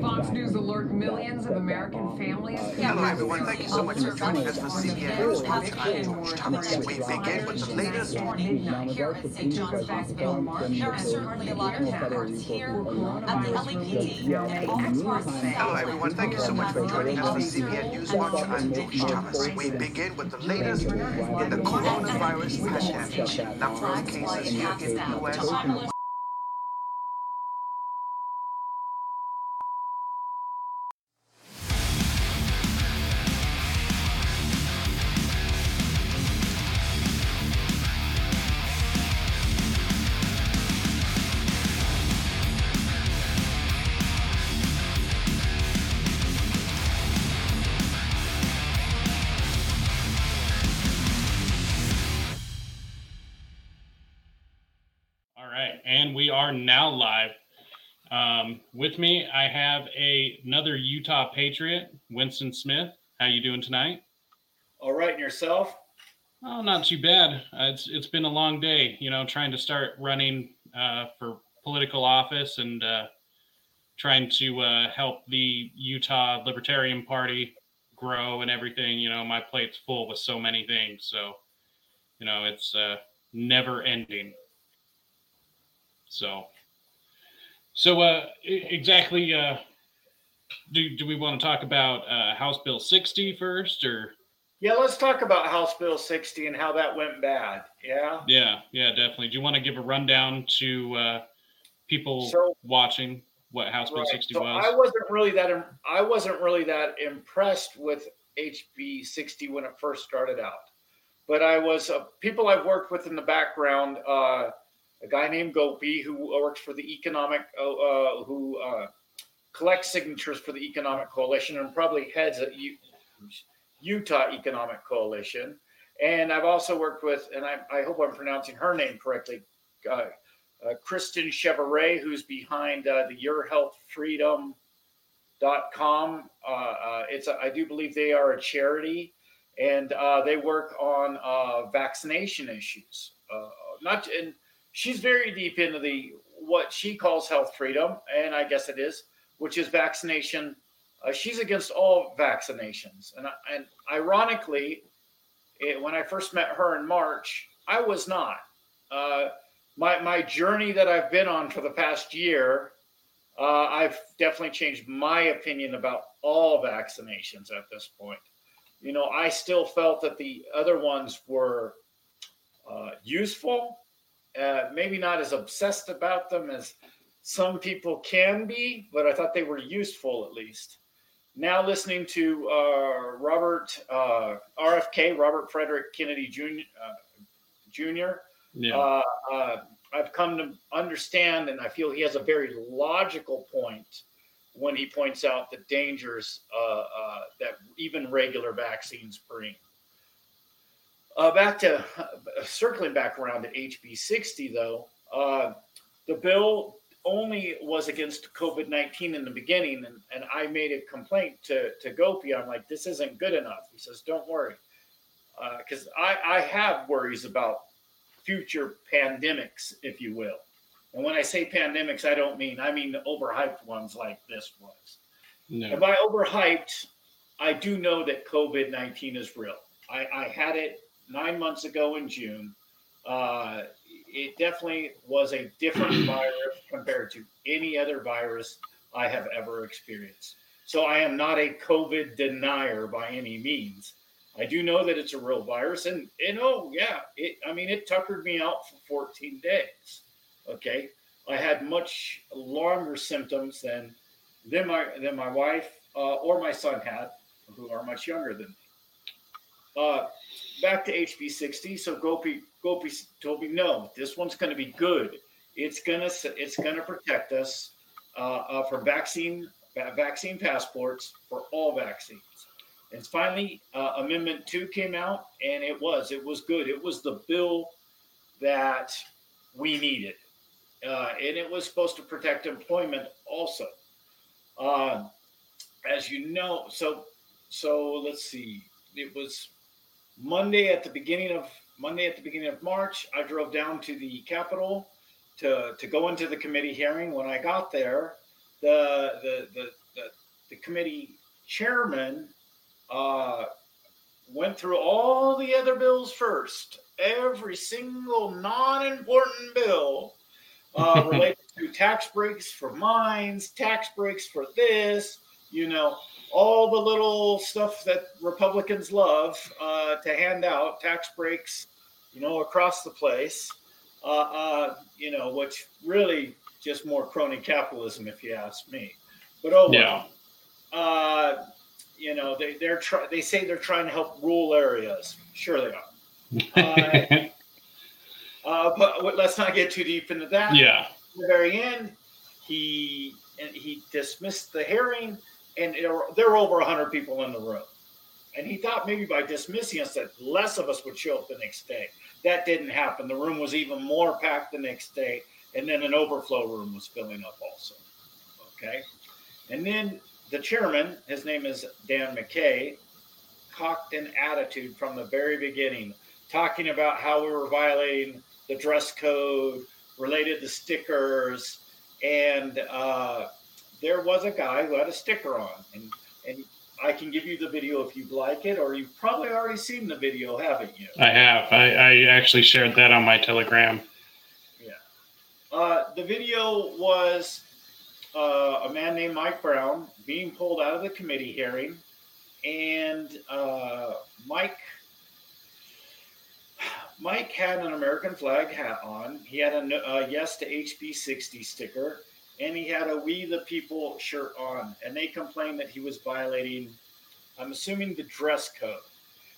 Fox News alert millions of American families. Hello, everyone. Thank you so much for joining us for CBN News Watch. I'm George Thomas. We begin with the latest. Here at St. John's Basketball March, there are certainly a lot of efforts here at the LAPD and all across Hello, everyone. Thank you so much for joining us for CBN News Watch. I'm George Thomas. We begin with the latest in the coronavirus pandemic. Number of cases here in the U.S. are now live. Um, with me, I have a, another Utah Patriot, Winston Smith. How you doing tonight? All right, and yourself? Oh, not too bad. Uh, it's it's been a long day, you know, trying to start running uh, for political office and uh, trying to uh, help the Utah Libertarian Party grow and everything. You know, my plate's full with so many things, so you know, it's uh, never ending. So, so uh, exactly. Uh, do do we want to talk about uh, House Bill 60 first, or? Yeah, let's talk about House Bill 60 and how that went bad. Yeah. Yeah, yeah, definitely. Do you want to give a rundown to uh, people So- watching what House Bill 60 So was? I wasn't really that im- I wasn't really that impressed with HB 60 when it first started out, but I was uh, people I've worked with in the background. Uh, a guy named Gopi who works for the economic uh, uh, who uh, collects signatures for the Economic Coalition and probably heads a U- Utah Economic Coalition. And I've also worked with, and I, I hope I'm pronouncing her name correctly, uh, uh, Kristen Chevrolet, who's behind uh, the Your Health Freedom dot com. Uh, uh, it's a, I do believe they are a charity, and uh, they work on uh, vaccination issues. Uh, not and she's very deep into the what she calls health freedom, and I guess it is, which is vaccination. Uh, she's against all vaccinations, and and ironically, it, when I first met her in March, I was not. Uh, my my journey that I've been on for the past year, uh, I've definitely changed my opinion about all vaccinations at this point. You know, I still felt that the other ones were uh, useful, uh, maybe not as obsessed about them as some people can be, but I thought they were useful at least. Now listening to uh, Robert uh, RFK, Robert Frederick Kennedy Jr. Uh, Jr. yeah, Uh, uh, I've come to understand, and I feel he has a very logical point when he points out the dangers uh, uh, that even regular vaccines bring. Uh, back to circling back around to HB 60, though, uh, the bill only was against COVID 19 in the beginning, and, and I made a complaint to, to Gopi. I'm like, this isn't good enough. He says, don't worry. Because I, I have worries about future pandemics, if you will. And when I say pandemics, I don't mean I mean overhyped ones like this was. no. And by overhyped, I do know that COVID nineteen is real. I, I had it nine months ago in June. Uh, it definitely was a different virus compared to any other virus I have ever experienced. So I am not a COVID denier by any means. I do know that it's a real virus, and and oh yeah, it. I mean, it tuckered me out for 14 days. Okay, I had much longer symptoms than than my than my wife uh, or my son had, who are much younger than me. Uh, back to HB 60. So Gopi Gopi told me, no, this one's going to be good. It's gonna it's gonna protect us uh, uh, for vaccine vaccine passports for all vaccines. And finally, uh, Amendment Two came out, and it was it was good. It was the bill that we needed, uh, and it was supposed to protect employment also. Uh, as you know, so so let's see. It was Monday at the beginning of Monday at the beginning of March. I drove down to the Capitol to to go into the committee hearing. When I got there, the the the the, the committee chairman uh, went through all the other bills first, every single non-important bill uh, related to tax breaks for mines, tax breaks for this, you know, all the little stuff that Republicans love uh, to hand out, tax breaks, you know, across the place, uh, uh, you know, which really just more crony capitalism, if you ask me. But oh, Yeah. uh, you know, they they're try- they say they're trying to help rural areas. Sure, they are. Uh, but what- let's not get too deep into that yeah. at the very end, he he dismissed the hearing, and there were, over hundred people in the room. And he thought maybe by dismissing us that less of us would show up the next day. That didn't happen. The room was even more packed the next day, and then an overflow room was filling up also. Okay, and then the chairman, his name is Dan McCay, cocked an attitude from the very beginning, talking about how we were violating the dress code, related to stickers, and uh, there was a guy who had a sticker on, and and I can give you the video if you'd like it, or you've probably already seen the video, haven't you? I have. I, I actually shared that on my Telegram. Uh, the video was uh, a man named Mike Brown being pulled out of the committee hearing, and uh, Mike Mike had an American flag hat on. He had a no- uh, yes to HB 60 sticker, and he had a We the People shirt on. And they complained that he was violating, I'm assuming, the dress code.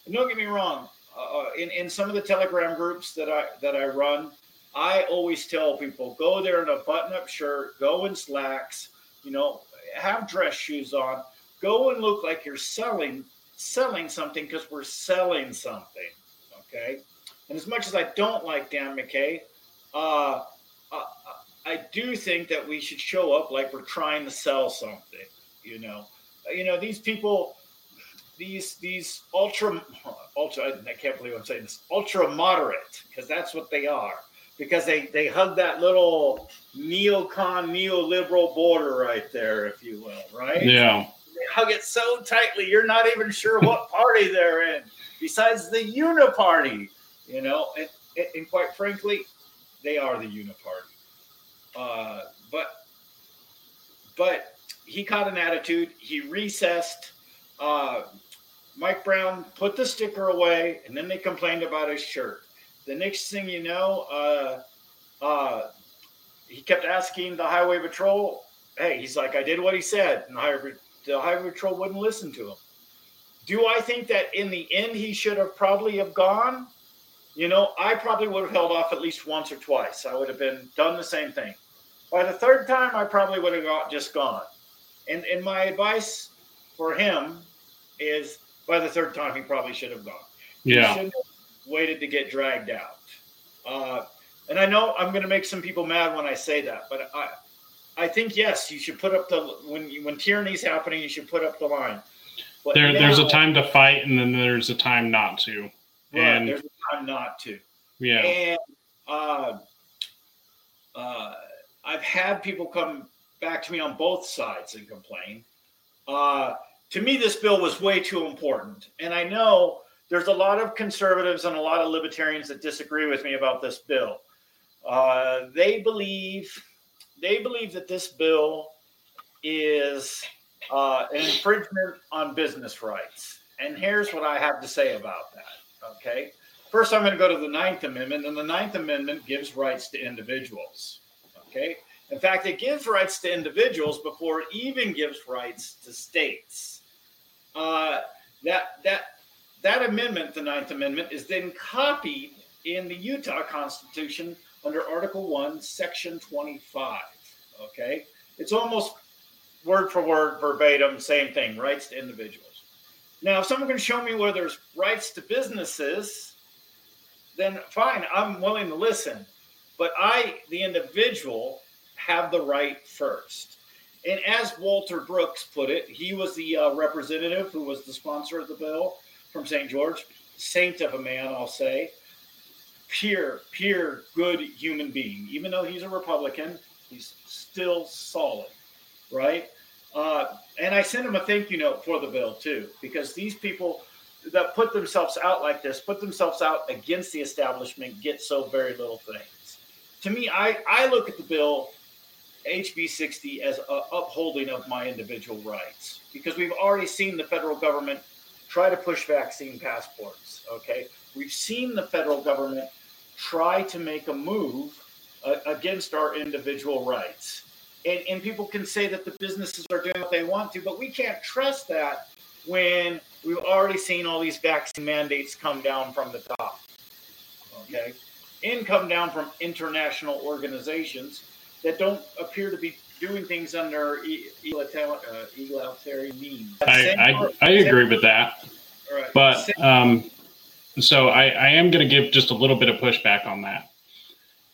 And don't get me wrong, uh, in in some of the Telegram groups that I that I run, I always tell people go there in a button-up shirt, go in slacks, you know, have dress shoes on, go and look like you're selling selling something because we're selling something. Okay. And as much as I don't like Dan McCay, uh, uh, I do think that we should show up like we're trying to sell something. You know, uh, you know these people, these these ultra ultra. I can't believe I'm saying this. Ultra moderate because that's what they are. Because they they hug that little neocon neoliberal border right there, if you will, right? Yeah. they hug it so tightly you're not even sure what party they're in besides the uniparty you know and, and, and quite frankly they are the uniparty uh, but but he caught an attitude he recessed uh, mike brown put the sticker away and then they complained about his shirt the next thing you know uh, uh, he kept asking the highway patrol hey he's like i did what he said and the highway the highway patrol wouldn't listen to him. Do I think that in the end he should have probably have gone? You know, I probably would have held off at least once or twice. I would have been done the same thing. By the third time, I probably would have got, just gone. And and my advice for him is by the third time he probably should have gone. He Yeah. shouldn't have waited to get dragged out. Uh, and I know I'm going to make some people mad when I say that, but I, I think yes, you should put up the when you, when tyranny's happening, you should put up the line. But There, there's a time to fight, and then there's a time not to. right, and- time not to. Yeah. And uh, uh, I've had people come back to me on both sides and complain. Uh, to me, this bill was way too important. And I know there's a lot of conservatives and a lot of libertarians that disagree with me about this bill. Uh, they believe they believe that this bill is uh, an infringement on business rights. And here's what I have to say about that. Okay. First, I'm going to go to the Ninth Amendment, and the Ninth Amendment gives rights to individuals. Okay. In fact, it gives rights to individuals before it even gives rights to states. Uh, that that that amendment, the Ninth Amendment, is then copied in the Utah Constitution under Article One, Section 25. Okay, it's almost word for word, verbatim, same thing, rights to individuals. Now, if someone can show me where there's rights to businesses, then fine, I'm willing to listen. But I, the individual, have the right first. And as Walter Brooks put it, he was the uh, representative who was the sponsor of the bill from St. George, saint of a man, I'll say. Pure, pure, good human being. Even though he's a Republican, he's still solid. right? Uh, and I sent him a thank you note for the bill too, because these people that put themselves out like this, put themselves out against the establishment, get so very little things. To me, I, I look at the bill HB 60 as a upholding of my individual rights because we've already seen the federal government try to push vaccine passports. Okay, we've seen the federal government try to make a move uh, against our individual rights. And, and people can say that the businesses are doing what they want to, but we can't trust that when we've already seen all these vaccine mandates come down from the top. Okay, and come down from international organizations that don't appear to be doing things under egalitarian uh, means. I, I, I agree with that. Right. But um, so I, I am going to give just a little bit of pushback on that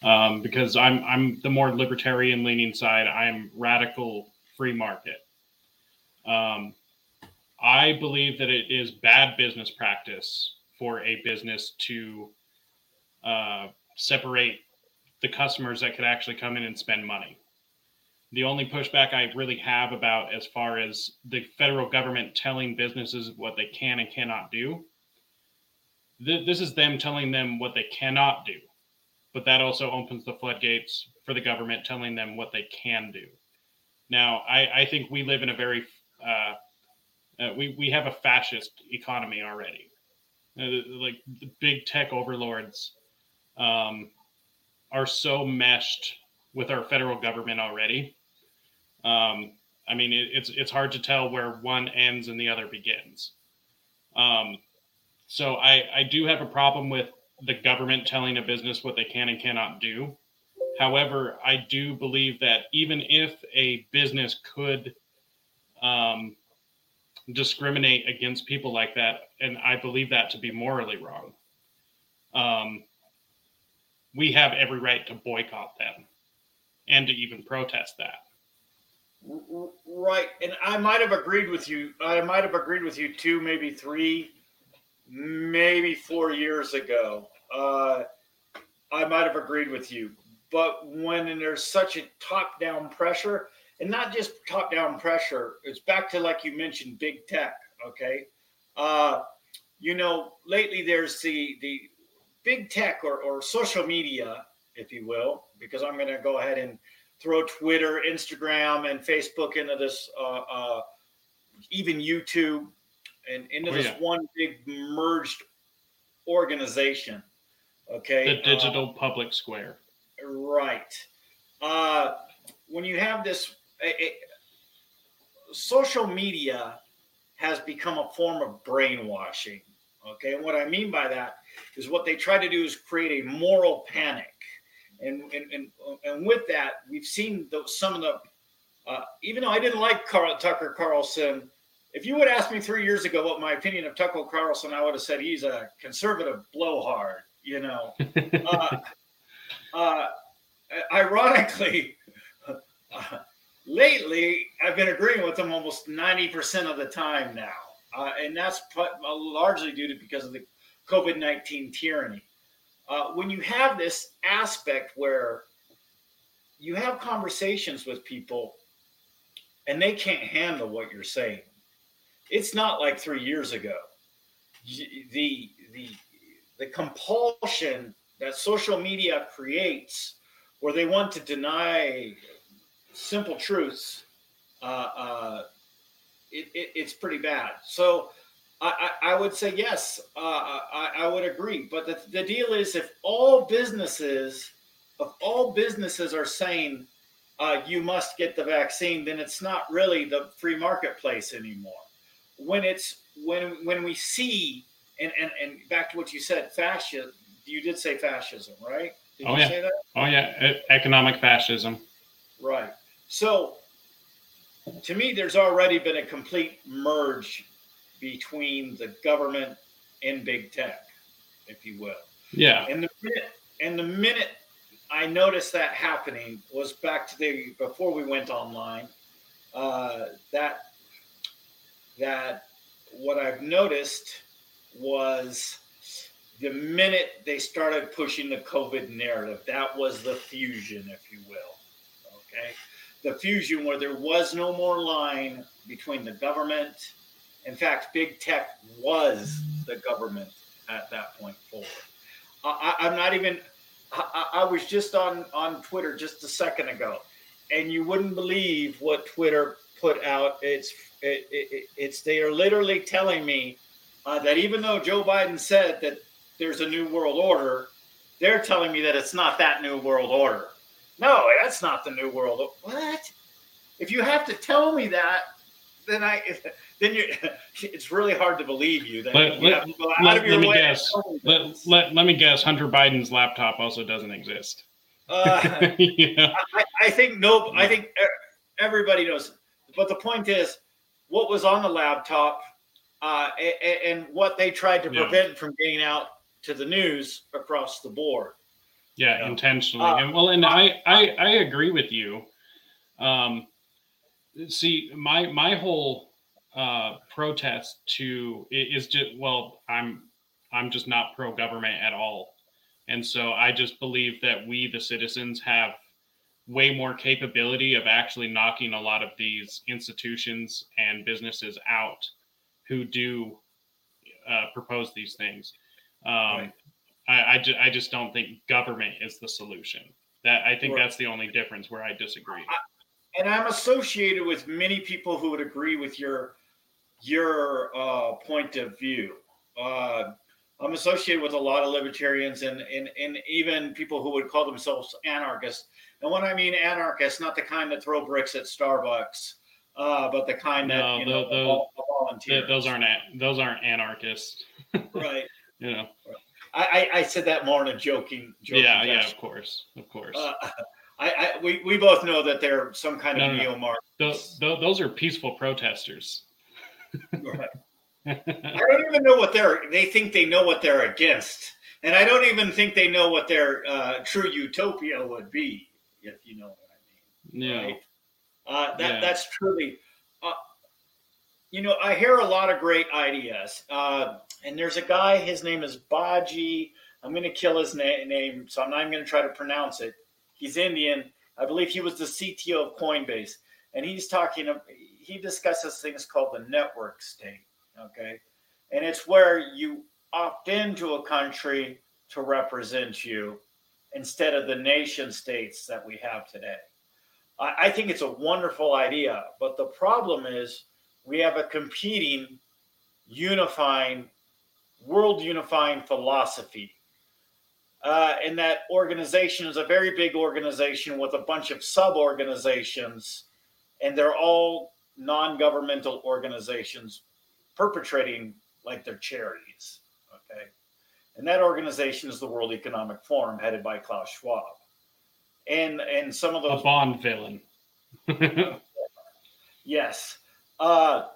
um, because I'm I'm the more libertarian leaning side. I'm radical free market. Um, I believe that it is bad business practice for a business to uh, separate the customers that could actually come in and spend money. The only pushback I really have about as far as the federal government telling businesses what they can and cannot do, th- this is them telling them what they cannot do. But that also opens the floodgates for the government telling them what they can do. Now, I, I think we live in a very, uh, uh, we, we have a fascist economy already. Uh, like the big tech overlords um, are so meshed with our federal government already. Um, I mean, it, it's it's hard to tell where one ends and the other begins. Um, so I I do have a problem with the government telling a business what they can and cannot do. However, I do believe that even if a business could um, discriminate against people like that, and I believe that to be morally wrong, um, we have every right to boycott them and to even protest that. Right. And I might have agreed with you. I might have agreed with you two, maybe three, maybe four years ago. Uh, I might have agreed with you. But when there's such a top down pressure, and not just top down pressure, it's back to like you mentioned, big tech. Okay. Uh, you know, lately there's the, the big tech or, or social media, if you will, because I'm going to go ahead and throw Twitter, Instagram, and Facebook into this, uh, uh, even YouTube, and into oh, this yeah. one big merged organization. Okay, the digital uh, public square. Right. Uh, when you have this, social media has become a form of brainwashing. Okay, and what I mean by that is what they try to do is create a moral panic. And, and, and, and with that, we've seen those, some of the, uh, even though I didn't like Carl, Tucker Carlson, if you would ask me three years ago what my opinion of Tucker Carlson, I would have said he's a conservative blowhard, you know. uh, uh, ironically, uh, lately, I've been agreeing with them almost 90% of the time now. Uh, and that's largely due to because of the COVID 19 tyranny. Uh, when you have this aspect where you have conversations with people and they can't handle what you're saying, it's not like three years ago. The, the, the compulsion that social media creates where they want to deny simple truths, uh, uh, it, it, it's pretty bad. So I, I, would say yes. Uh, I, I would agree. But the, the deal is, if all businesses, if all businesses are saying uh, you must get the vaccine, then it's not really the free marketplace anymore. When it's when when we see and and, and back to what you said, fascism. You did say fascism, right? Did oh yeah. Oh yeah. Economic fascism. Right. So to me, there's already been a complete merge between the government and big tech, if you will. Yeah. And the minute, and the minute I noticed that happening was back to the before we went online. Uh, that that what I've noticed was the minute they started pushing the COVID narrative, that was the fusion, if you will. Okay. The fusion where there was no more line between the government. In fact, big tech was the government at that point forward. I, am not even. I, I, was just on on Twitter just a second ago, and you wouldn't believe what Twitter put out. It's it, it, it's they are literally telling me uh, that even though Joe Biden said that there's a new world order, they're telling me that it's not that new world order. No, that's not the new world. What? If you have to tell me that, then I then you it's really hard to believe you. That let, you let, let, let me guess. Let, let, let me guess. Hunter Biden's laptop also doesn't exist. Uh, yeah. I, I, think no. I think everybody knows. But the point is, what was on the laptop, uh, and, and, what they tried to prevent yeah. from getting out to the news across the board. Yeah, you know? intentionally. Uh, and well, and I, I I agree with you. Um, see, my my whole uh, protest to is just well, I'm I'm just not pro government at all, and so I just believe that we the citizens have way more capability of actually knocking a lot of these institutions and businesses out who do uh, propose these things. Um, right. I, I, ju- I, just don't think government is the solution. That I think right. that's the only difference where I disagree. I, and I'm associated with many people who would agree with your your uh, point of view. Uh, I'm associated with a lot of libertarians and, and and even people who would call themselves anarchists. And when I mean anarchists, not the kind that throw bricks at Starbucks, uh, but the kind no, that you know those, volunteers. Those aren't those aren't anarchists. right. you know. I, I, said that more in a joking. joking yeah, fashion. yeah, of course, of course. Uh, I, I, we, we both know that they're some kind of no, neo Marx. Those, those are peaceful protesters. right. I don't even know what they're. They think they know what they're against, and I don't even think they know what their uh, true utopia would be. If you know what I mean. Yeah. Right? Uh, that yeah. that's truly. Uh, you know, I hear a lot of great ideas, uh, and there's a guy. His name is Baji. I'm going to kill his na- name, so I'm not even going to try to pronounce it. He's Indian. I believe he was the CTO of Coinbase, and he's talking. He discusses things called the network state Okay. And it's where you opt into a country to represent you instead of the nation states that we have today. I, I think it's a wonderful idea, but the problem is we have a competing, unifying, world unifying philosophy. Uh, and that organization is a very big organization with a bunch of sub organizations, and they're all non governmental organizations perpetrating like their charities. Okay. And that organization is the World Economic Forum, headed by Klaus Schwab. And and some of those a Bond villain. yes. Uh,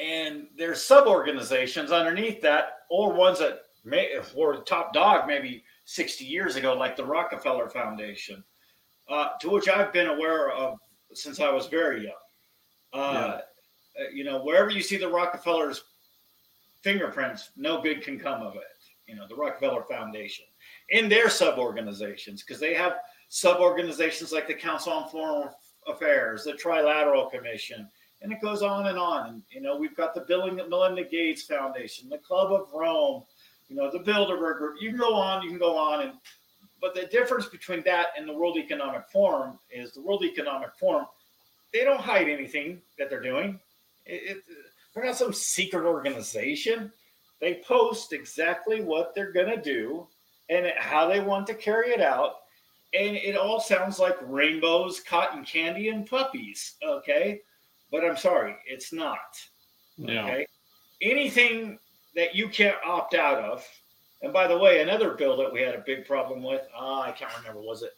and there's sub organizations underneath that, or ones that may were top dog maybe 60 years ago, like the Rockefeller Foundation, uh, to which I've been aware of since I was very young. Uh, yeah. Uh, you know, wherever you see the Rockefellers' fingerprints, no good can come of it. You know, the Rockefeller Foundation in their sub organizations, because they have sub organizations like the Council on Foreign Affairs, the Trilateral Commission, and it goes on and on. And, you know, we've got the Bill and Melinda Gates Foundation, the Club of Rome, you know, the Bilderberg Group. You can go on, you can go on. And, but the difference between that and the World Economic Forum is the World Economic Forum, they don't hide anything that they're doing. It, it, they're not some secret organization. They post exactly what they're going to do and how they want to carry it out. And it all sounds like rainbows, cotton candy, and puppies. Okay. But I'm sorry, it's not. Yeah. Okay. Anything that you can't opt out of. And by the way, another bill that we had a big problem with, uh, I can't remember, was it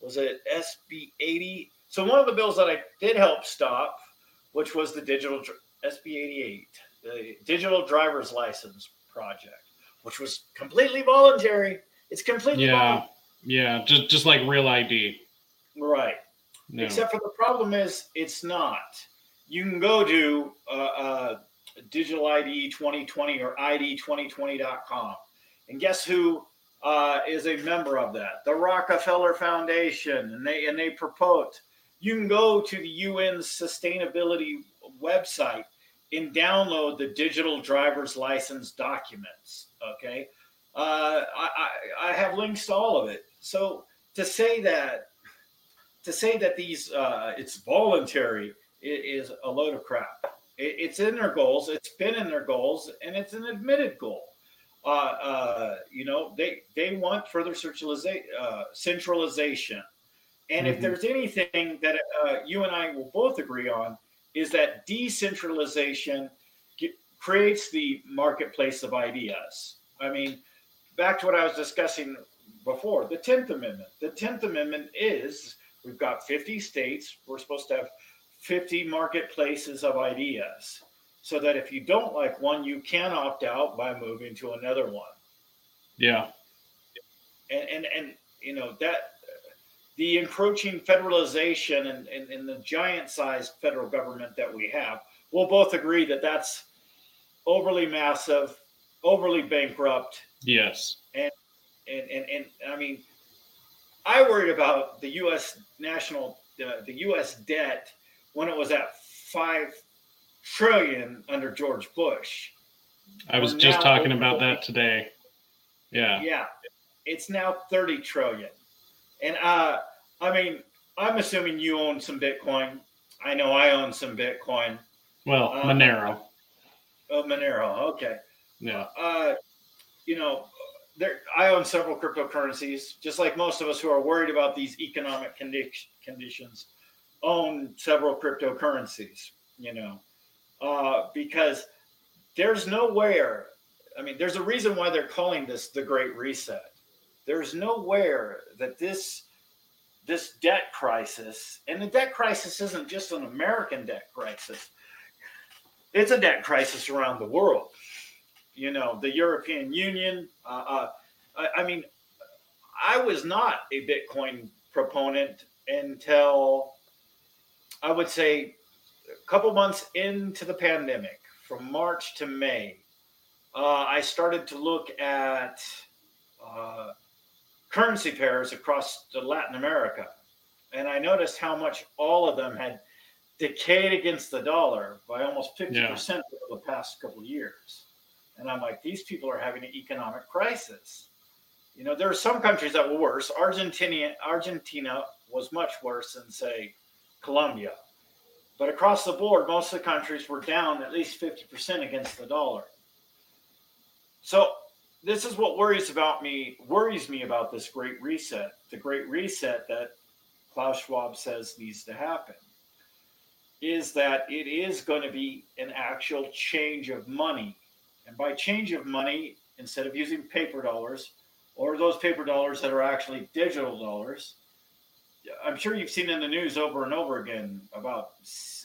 was it SB 80? So one of the bills that I did help stop which was the digital SB 88, the digital driver's license project, which was completely voluntary. It's completely yeah, voluntary. yeah, just just like real ID, right? No. Except for the problem is it's not. You can go to uh, uh, digital ID 2020 or ID2020.com, and guess who uh, is a member of that? The Rockefeller Foundation, and they and they propose you can go to the UN's sustainability website and download the digital driver's license documents. Okay. Uh, I, I, I have links to all of it. So to say that, to say that these, uh, it's voluntary is a load of crap. It, it's in their goals. It's been in their goals and it's an admitted goal. Uh, uh, you know, they, they want further centralization, uh, centralization. And mm-hmm. if there's anything that uh, you and I will both agree on, is that decentralization get, creates the marketplace of ideas. I mean, back to what I was discussing before the 10th Amendment. The 10th Amendment is we've got 50 states, we're supposed to have 50 marketplaces of ideas so that if you don't like one, you can opt out by moving to another one. Yeah. And, and, and you know, that the encroaching federalization and, and, and the giant sized federal government that we have, we'll both agree that that's overly massive, overly bankrupt. Yes. And, and, and, and I mean, I worried about the U.S. national, uh, the U.S. debt when it was at five trillion under George Bush. I was just talking about that today. Yeah. Yeah. It's now 30 trillion. And uh, I mean, I'm assuming you own some Bitcoin. I know I own some Bitcoin. Well, uh, Monero. Oh, Monero. Okay. Yeah. Uh, you know, there. I own several cryptocurrencies, just like most of us who are worried about these economic condi- conditions. Own several cryptocurrencies. You know, uh, because there's nowhere. I mean, there's a reason why they're calling this the Great Reset there's nowhere that this this debt crisis, and the debt crisis isn't just an American debt crisis. It's a debt crisis around the world. You know, the European Union. Uh, uh, I, I mean, I was not a Bitcoin proponent until I would say a couple months into the pandemic, from March to May. Uh, I started to look at uh, currency pairs across Latin America. And I noticed how much all of them had decayed against the dollar by almost 50% yeah. over the past couple of years. And I'm like, these people are having an economic crisis. You know, there are some countries that were worse. Argentina, Argentina was much worse than, say, Colombia. But across the board, most of the countries were down at least 50% against the dollar. So this is what worries about me worries me about this great reset the great reset that klaus schwab says needs to happen is that it is going to be an actual change of money and by change of money instead of using paper dollars or those paper dollars that are actually digital dollars i'm sure you've seen in the news over and over again about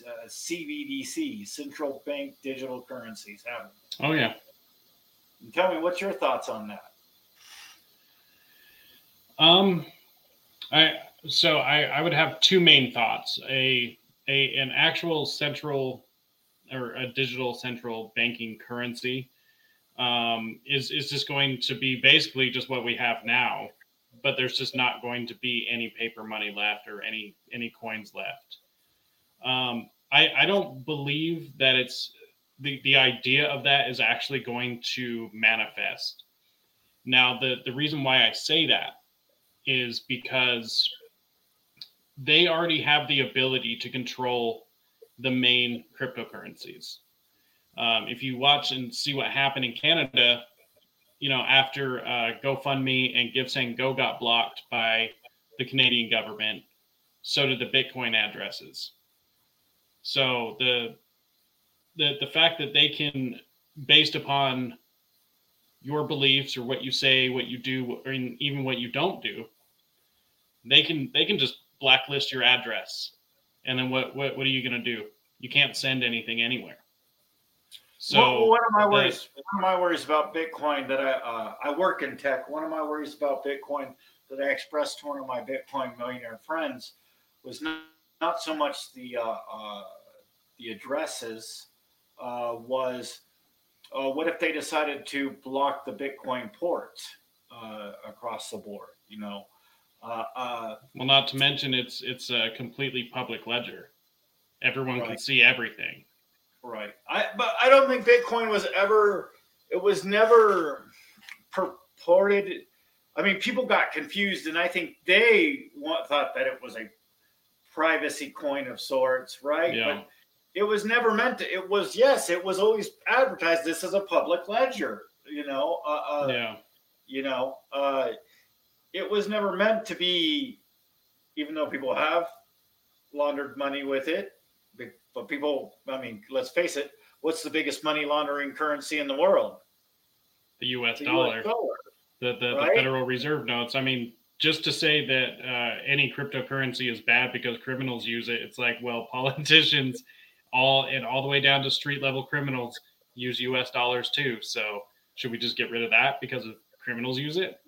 uh, cbdc central bank digital currencies haven't oh yeah. Tell me what's your thoughts on that? Um, I so I I would have two main thoughts: a a an actual central or a digital central banking currency um, is is just going to be basically just what we have now, but there's just not going to be any paper money left or any any coins left. Um, I I don't believe that it's the, the idea of that is actually going to manifest. Now, the, the reason why I say that is because they already have the ability to control the main cryptocurrencies. Um, if you watch and see what happened in Canada, you know, after uh, GoFundMe and GiveSendGo got blocked by the Canadian government, so did the Bitcoin addresses. So the the the fact that they can, based upon your beliefs or what you say, what you do, or even what you don't do, they can they can just blacklist your address, and then what what what are you going to do? You can't send anything anywhere. So well, one of my worries, one of my worries about Bitcoin that I uh, I work in tech. One of my worries about Bitcoin that I expressed to one of my Bitcoin millionaire friends was not not so much the uh, uh, the addresses uh, was uh, what if they decided to block the Bitcoin port uh, across the board? You know, Uh, uh, Well, not to mention it's it's a completely public ledger. Everyone can see everything. Right. I but I don't think Bitcoin was ever. It was never purported. I mean, people got confused, and I think they thought that it was a privacy coin of sorts, right? Yeah. But it was never meant to. It was yes, it was always advertised. This as a public ledger, you know. Uh, uh, yeah. you know uh it was never meant to be even though people have laundered money with it but- people i mean let's face it what's the biggest money laundering currency in the world The US The dollar. US dollar the, the, right? the Federal Reserve notes. I mean, just to say that uh, any cryptocurrency is bad because criminals use it, it's like, well, politicians, all and all the way down to street level criminals use U.S. dollars too. So should we just get rid of that because of criminals use it?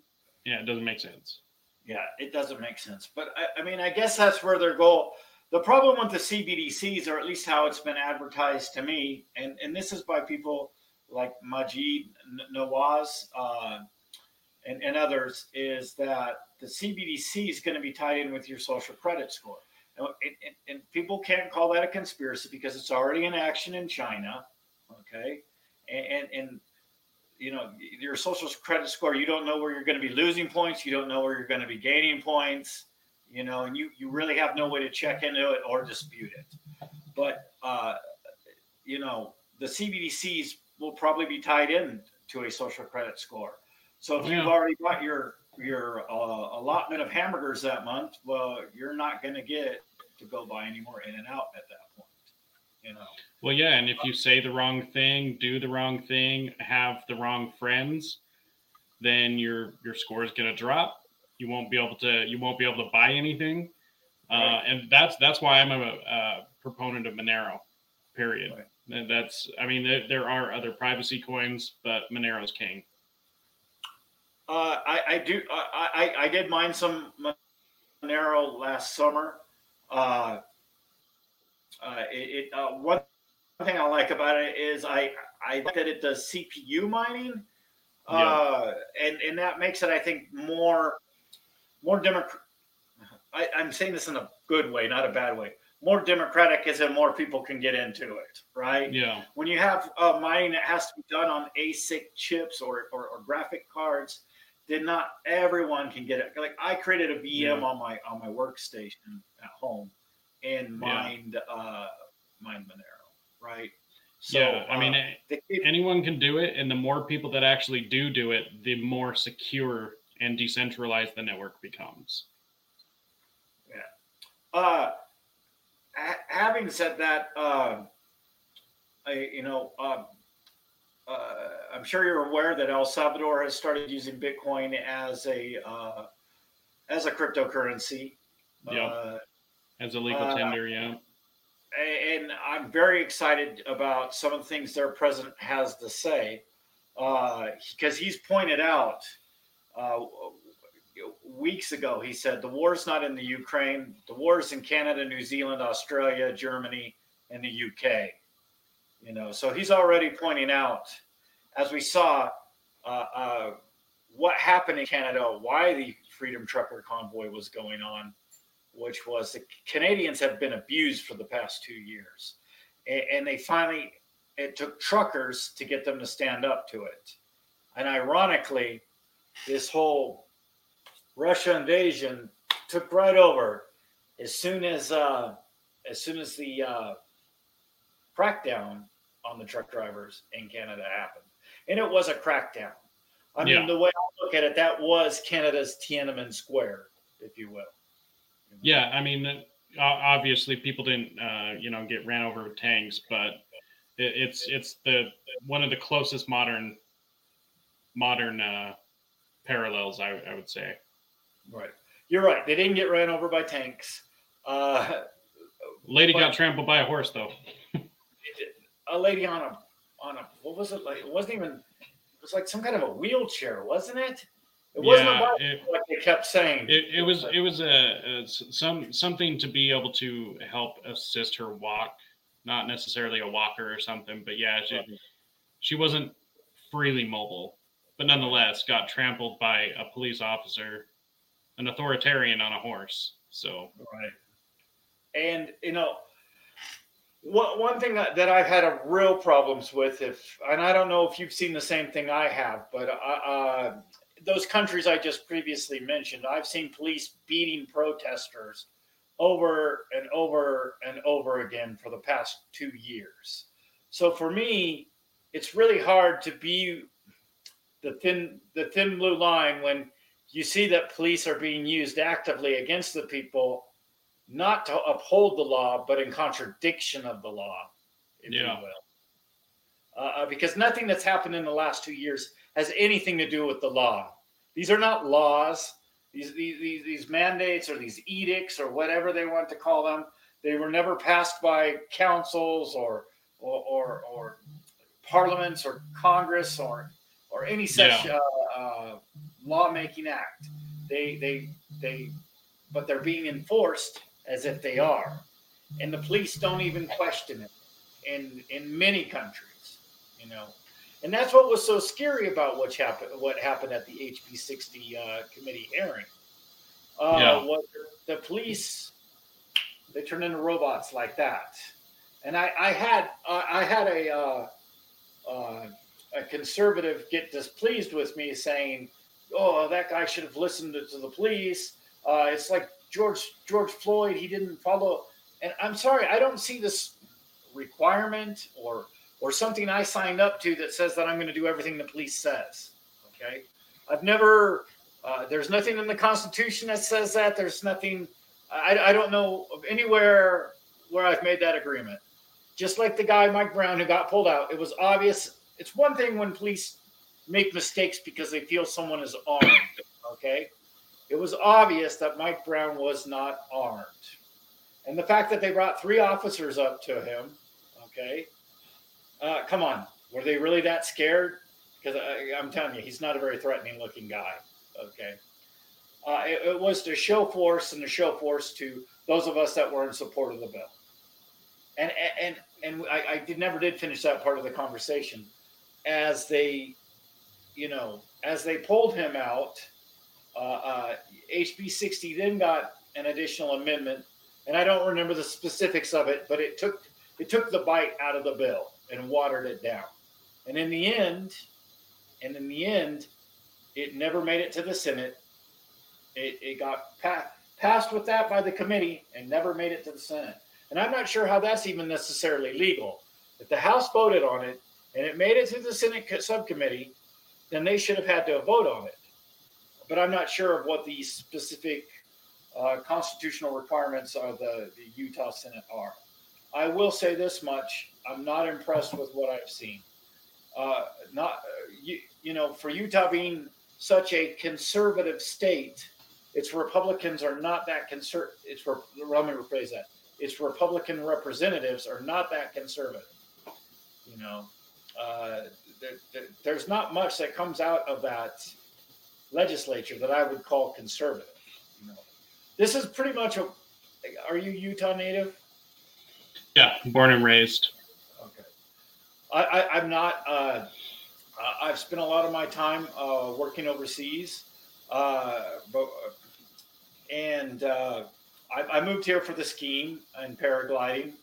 Yeah, it doesn't make sense. yeah it doesn't make sense but I, I mean i guess that's where their goal the problem with the cbdc's or at least how it's been advertised to me and and this is by people like maajid nawaz uh, and, and others is that the cbdc is going to be tied in with your social credit score. And, and, and people can't call that a conspiracy because it's already in action in china okay? And, and, and you know your social credit score you don't know where you're going to be losing points you don't know where you're going to be gaining points you know and you you really have no way to check into it or dispute it but uh you know the cbdc's will probably be tied in to a social credit score so if Yeah. you've already got your your uh, allotment of hamburgers that month well you're not going to get to go buy any more in and out at that point you know Well, yeah, and if you say the wrong thing, do the wrong thing, have the wrong friends, then your your score is going to drop. You won't be able to you won't be able to buy anything, uh, Right. and that's that's why I'm a, a proponent of Monero. Period. Right. And That's I mean there, there are other privacy coins, but Monero's king. Uh, I, I do. I, I, I did mine some Monero last summer. Uh, uh, it, it uh, one thing I like about it is I I like that it does CPU mining, uh, and and that makes it I think more more democratic. I'm saying this in a good way, not a bad way. More democratic is in more people can get into it, right? Yeah, when you have uh, mining that has to be done on ASIC chips or, or, or graphic cards, then not everyone can get it. Like I created a VM Yeah. on my on my workstation at home and Yeah. mined uh, mined Monero, right? yeah. I mean, uh, anyone can do it, and the more people that actually do do it, the more secure and decentralized the network becomes. uh, ha- having said that, uh, I, you know, um, uh, I'm sure you're aware that El Salvador has started using Bitcoin as a uh, as a cryptocurrency. Yeah. Uh, As a legal Uh, tender, yeah. and I'm very excited about some of the things their president has to say because he's pointed out uh, weeks ago. He said the war's not in the Ukraine, the war is in Canada, New Zealand, Australia, Germany, and the UK. You know, so he's already pointing out, as we saw, uh, uh, what happened in Canada, why the Freedom Trucker convoy was going on which was the Canadians have been abused for the past two years. And, and they finally, it took truckers to get them to stand up to it. And ironically, this whole Russia invasion took right over as soon as, uh, as soon as the uh, crackdown on the truck drivers in Canada happened. And it was a crackdown. I mean, Yeah. the way I look at it, that was Canada's Tiananmen Square, if you will. Yeah, I mean, uh, obviously people didn't, uh, you know, get ran over with tanks, but it's it's the one of the closest modern modern uh, parallels, I, I would say. Right. You're right. They didn't get ran over by tanks. Uh, Lady got trampled by a horse, though. a lady on a on a what was it like? It wasn't even. It was like some kind of a wheelchair, wasn't it? It wasn't Yeah, a it- like they kept saying. It, it was it was a some something to be able to help assist her walk, not necessarily a walker or something, but yeah, she, she wasn't freely mobile, but nonetheless got trampled by a police officer an authoritarian on a horse. So Right. And you know, one one thing that, that I've had a real problems with, if and I don't know if you've seen the same thing I have, but uh, uh, those countries I just previously mentioned, I've seen police beating protesters over and over and over again for the past two years. So for me, it's really hard to be the thin the thin blue line when you see that police are being used actively against the people, not to uphold the law, but in contradiction of the law, if Yeah. you will. Uh, uh, because nothing that's happened in the last two years has anything to do with the law. These are not laws. These, these, these, these mandates or these edicts or whatever they want to call them, they were never passed by councils or, or, or, or parliaments or Congress or, or any such Yeah. uh, uh, lawmaking act. They, they, they, but they're being enforced as if they are, and the police don't even question it. In in many countries, you know, and that's what was so scary about what happened. What happened at the HB sixty uh, committee hearing? Uh, Yeah. was the police they turned into robots like that, and I, I had uh, I had a uh, uh, a conservative get displeased with me saying, "Oh, that guy should have listened to, the police." Uh, it's like George George Floyd; he didn't follow. And I'm sorry, I don't see this requirement or or something I signed up to that says that I'm going to do everything the police says. Okay, I've never. Uh, there's nothing in the Constitution that says that. There's nothing. I, I don't know of anywhere where I've made that agreement. Just like the guy Mike Brown who got pulled out, it was obvious. It's one thing when police make mistakes because they feel someone is armed. Okay, it was obvious that Mike Brown was not armed, and the fact that they brought three officers up to him. Okay, uh, come on, were they really that scared? Because I'm telling you, he's not a very threatening looking guy. Okay. Uh, it, it was to show force and to show force to those of us that were in support of the bill. And and and I, I did never did finish that part of the conversation. As they, you know, as they pulled him out, uh, uh, HB 60 then got an additional amendment, and I don't remember the specifics of it, but it took it took the bite out of the bill and watered it down. And in the end, and in the end, it never made it to the Senate. It, it got pa- passed with that by the committee and never made it to the Senate. And I'm not sure how that's even necessarily legal. If the House voted on it and it made it to the Senate subcommittee, then they should have had to vote on it. But I'm not sure of what the specific uh, constitutional requirements of the, the Utah Senate are. I will say this much: I'm not impressed with what I've seen. Uh, not you, you know, for Utah being such a conservative state, its Republicans are not that conser. It's let me rephrase that. Its Republican representatives are not that conservative. You know, uh, there, there, there's not much that comes out of that legislature that I would call conservative. You know, this is pretty much a. Are you Utah native? yeah, born and raised. Okay. I, I, I'm not. Uh, I've spent a lot of my time uh, working overseas, uh, but and uh, I, I moved here for the skiing and paragliding.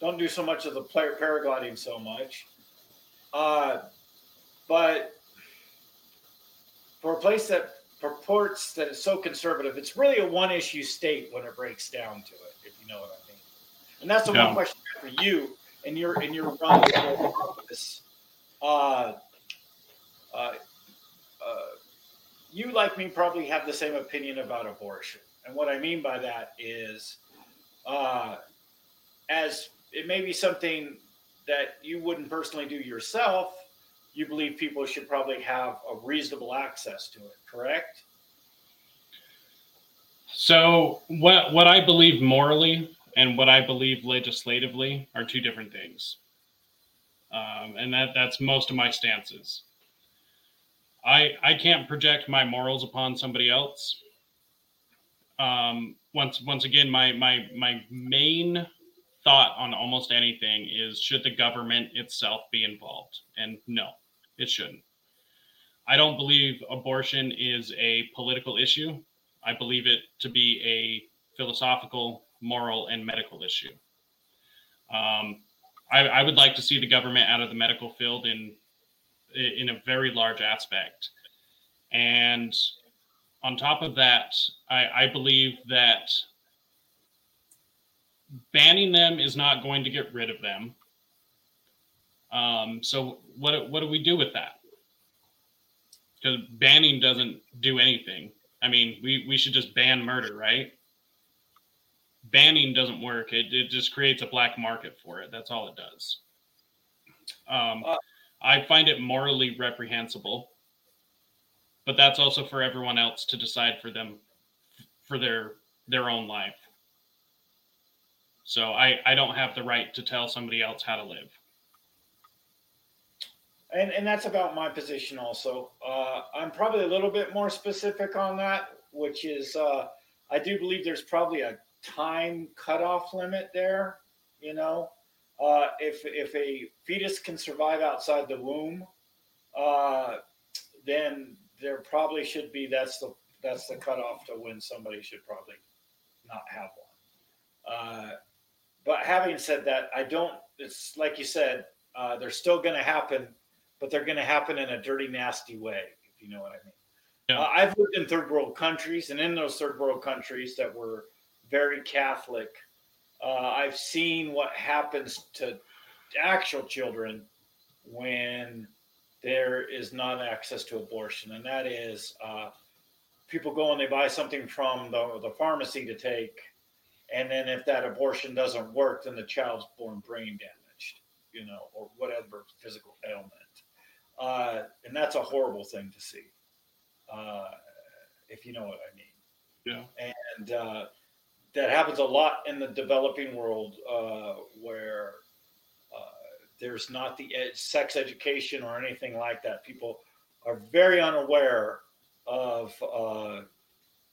Don't do so much of the par- paragliding so much, uh, but for a place that purports that it's so conservative, it's really a one-issue state when it breaks down to it. If you know what I mean. And that's the Yeah. one question for you and your and your run for office. Uh, uh, uh, you, like me, probably have the same opinion about abortion. And what I mean by that is, uh, as it may be something that you wouldn't personally do yourself, you believe people should probably have a reasonable access to it, correct? So what what I believe morally and what I believe legislatively are two different things, um, and that that's most of my stances. I I can't project my morals upon somebody else. Um, once once again, my my my main thought on almost anything is should the government itself be involved? And no, it shouldn't. I don't believe abortion is a political issue. I believe it to be a philosophical, moral, and medical issue. Um, I, I would like to see the government out of the medical field in in a very large aspect. And on top of that, I, I believe that banning them is not going to get rid of them. Um, so what what do we do with that? Because banning doesn't do anything. I mean, we, we should just ban murder, right? Banning doesn't work. It, it just creates a black market for it. That's all it does. Um, Uh, I find it morally reprehensible, but that's also for everyone else to decide for them for their their own life. So I, I don't have the right to tell somebody else how to live. And and that's about my position also. Uh, I'm probably a little bit more specific on that, which is uh, I do believe there's probably a time cutoff limit there. You know, uh, if if a fetus can survive outside the womb, uh, then there probably should be that's the that's the cutoff to when somebody should probably not have one. Uh, but having said that, I don't. It's like you said, uh, they're still going to happen but they're going to happen in a dirty, nasty way, if you know what I mean. Yeah. Uh, I've lived in third world countries, and in those third world countries that were very Catholic, uh, I've seen what happens to actual children when there is not access to abortion, and that is uh, people go and they buy something from the, the pharmacy to take, and then if that abortion doesn't work, then the child's born brain damaged, you know, or whatever physical ailment uh, and that's a horrible thing to see, uh, if you know what I mean. Yeah. And uh, that happens a lot in the developing world, uh, where uh, there's not the ed- sex education or anything like that. People are very unaware of uh,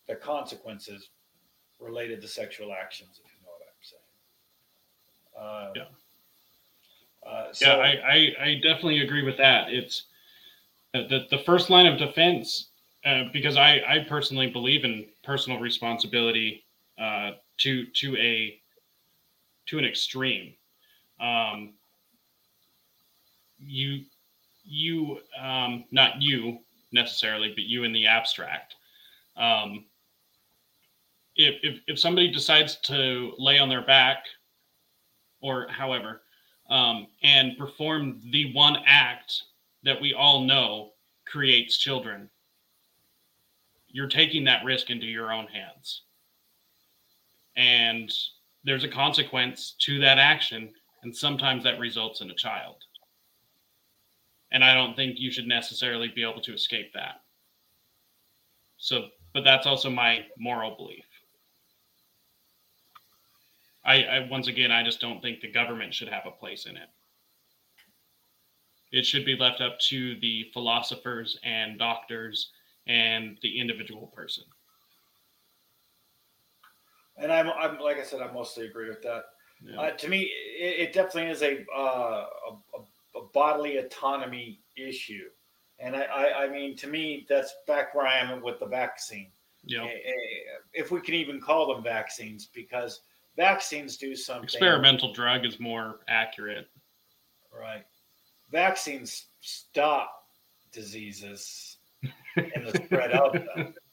the consequences related to sexual actions, if you know what I'm saying. Uh, Yeah. Uh, so, yeah, I, I, I definitely agree with that. It's uh, the, the first line of defense, uh, because I, I personally believe in personal responsibility uh, to to a to an extreme. Um, you you um, not you necessarily, but you in the abstract. Um, if, if if somebody decides to lay on their back, or however, um, and perform the one act that we all know creates children, you're taking that risk into your own hands. And there's a consequence to that action, and sometimes that results in a child. And I don't think you should necessarily be able to escape that. So, but that's also my moral belief. I, I once again, I just don't think the government should have a place in it. It should be left up to the philosophers and doctors and the individual person. and I'm, I'm like I said, I mostly agree with that. Yeah. Uh, to me, it, it definitely is a, uh, a, a- bodily autonomy issue, and I, I, I mean, to me, that's back where I am with the vaccine. know, Eh, eh, If we can even call them vaccines, because vaccines do something. experimental drug is more accurate. Right. Vaccines stop diseases and the spread of them.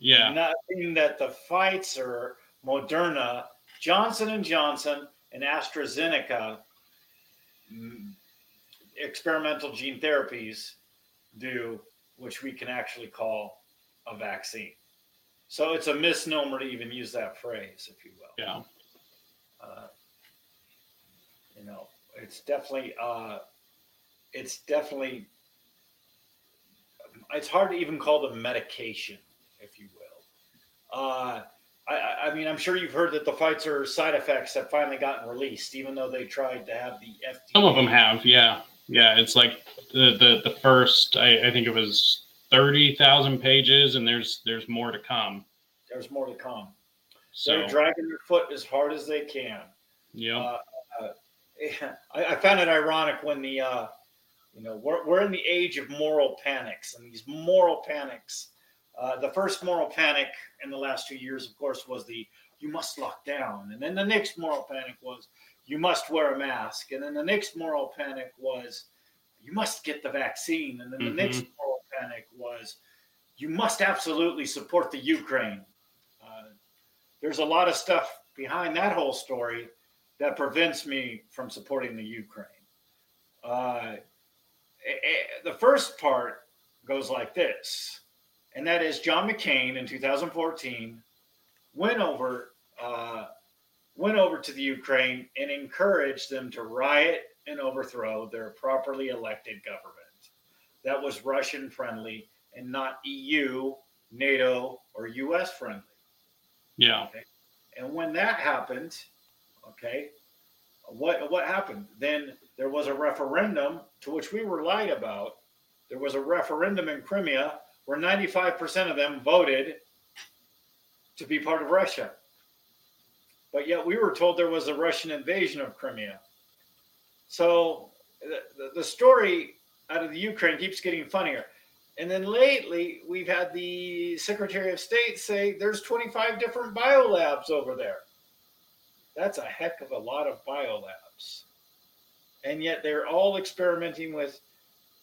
Yeah, Nothing that the Pfizer, Moderna, Johnson and Johnson, and AstraZeneca mm, experimental gene therapies do, which we can actually call a vaccine. So it's a misnomer to even use that phrase, if you will. yeah, Uh, you know, it's definitely, uh, it's definitely, it's hard to even call them medication, if you will. Uh, I- I, mean, I'm sure you've heard that the Pfizer side effects have finally gotten released, even though they tried to have the FDA. some of them have. Yeah, yeah. It's like the the the first. I, I think it was thirty thousand pages, and there's there's more to come. There's more to come. So They're dragging their foot as hard as they can. yeah, Uh, uh, I, I found it ironic when the, uh, you know, we're, we're in the age of moral panics, and these moral panics Uh, the first moral panic in the last two years, of course, was the you must lock down. And then the next moral panic was you must wear a mask. And then the next moral panic was you must get the vaccine. And then the Mhm. next moral was you must absolutely support the Ukraine. Uh, there's a lot of stuff behind that whole story that prevents me from supporting the Ukraine. Uh, eh, eh, the first part goes like this, and that is John McCain in 2014 went over uh, went over to the Ukraine and encouraged them to riot and overthrow their properly elected government that was Russian friendly and not EU, NATO, or US friendly. Yeah. And when that happened, okay, what what happened? Then there was a referendum to which we were lied about. There was a referendum in Crimea where 95% of them voted to be part of Russia. But yet we were told there was a Russian invasion of Crimea. So the, the, the story out of the Ukraine keeps getting funnier. And then lately, we've had the Secretary of State say there's 25 different biolabs over there. That's a heck of a lot of biolabs. And yet they're all experimenting with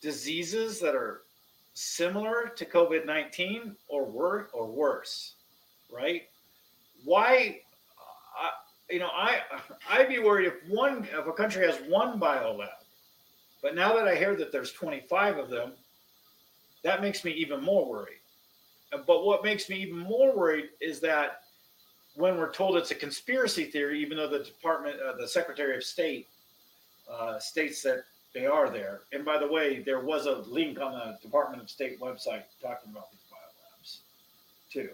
diseases that are similar to COVID 19 or, wor- or worse, right? Why? Uh, you know, I I'd be worried if one if a country has one biolab, but now that I hear that there's 25 of them, that makes me even more worried. But what makes me even more worried is that when we're told it's a conspiracy theory, even though the Department, uh, the Secretary of State, uh, states that they are there. And by the way, there was a link on the Department of State website talking about these biolabs, too.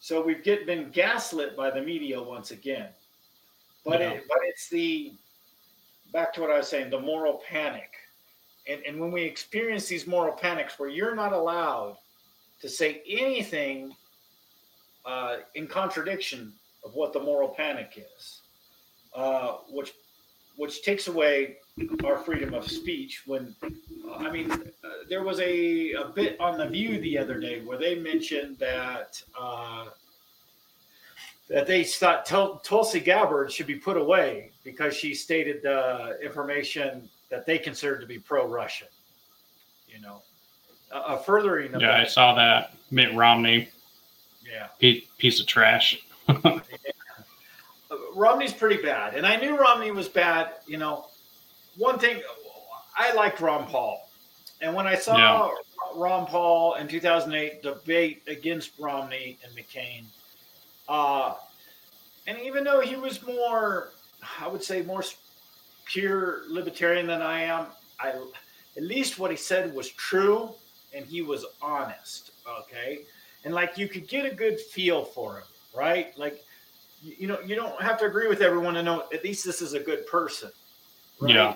So we've get, been gaslit by the media once again. But Yeah. it, but it's the back to what I was saying, the moral panic. And, and when we experience these moral panics where you're not allowed to say anything uh, in contradiction of what the moral panic is, uh, which which takes away our freedom of speech. When uh, I mean, uh, there was a, a bit on the View the other day where they mentioned that uh, that they thought Tul- Tulsi Gabbard should be put away because she stated uh, information that they considered to be pro-Russian. You know, a, a furthering of Yeah, I saw that. Mitt Romney, Yeah. piece, piece of trash. Uh, Romney's pretty bad, and I knew Romney was bad. You know, one thing I liked Ron Paul, and when I saw Yeah. Ron Paul in 2008 debate against Romney and McCain, uh, and even though he was more, I would say, more pure libertarian than I am, I at least what he said was true, and he was honest. Okay, and like you could get a good feel for him, right? Like you you know, you don't have to agree with everyone to know at least this is a good person. Right? Yeah.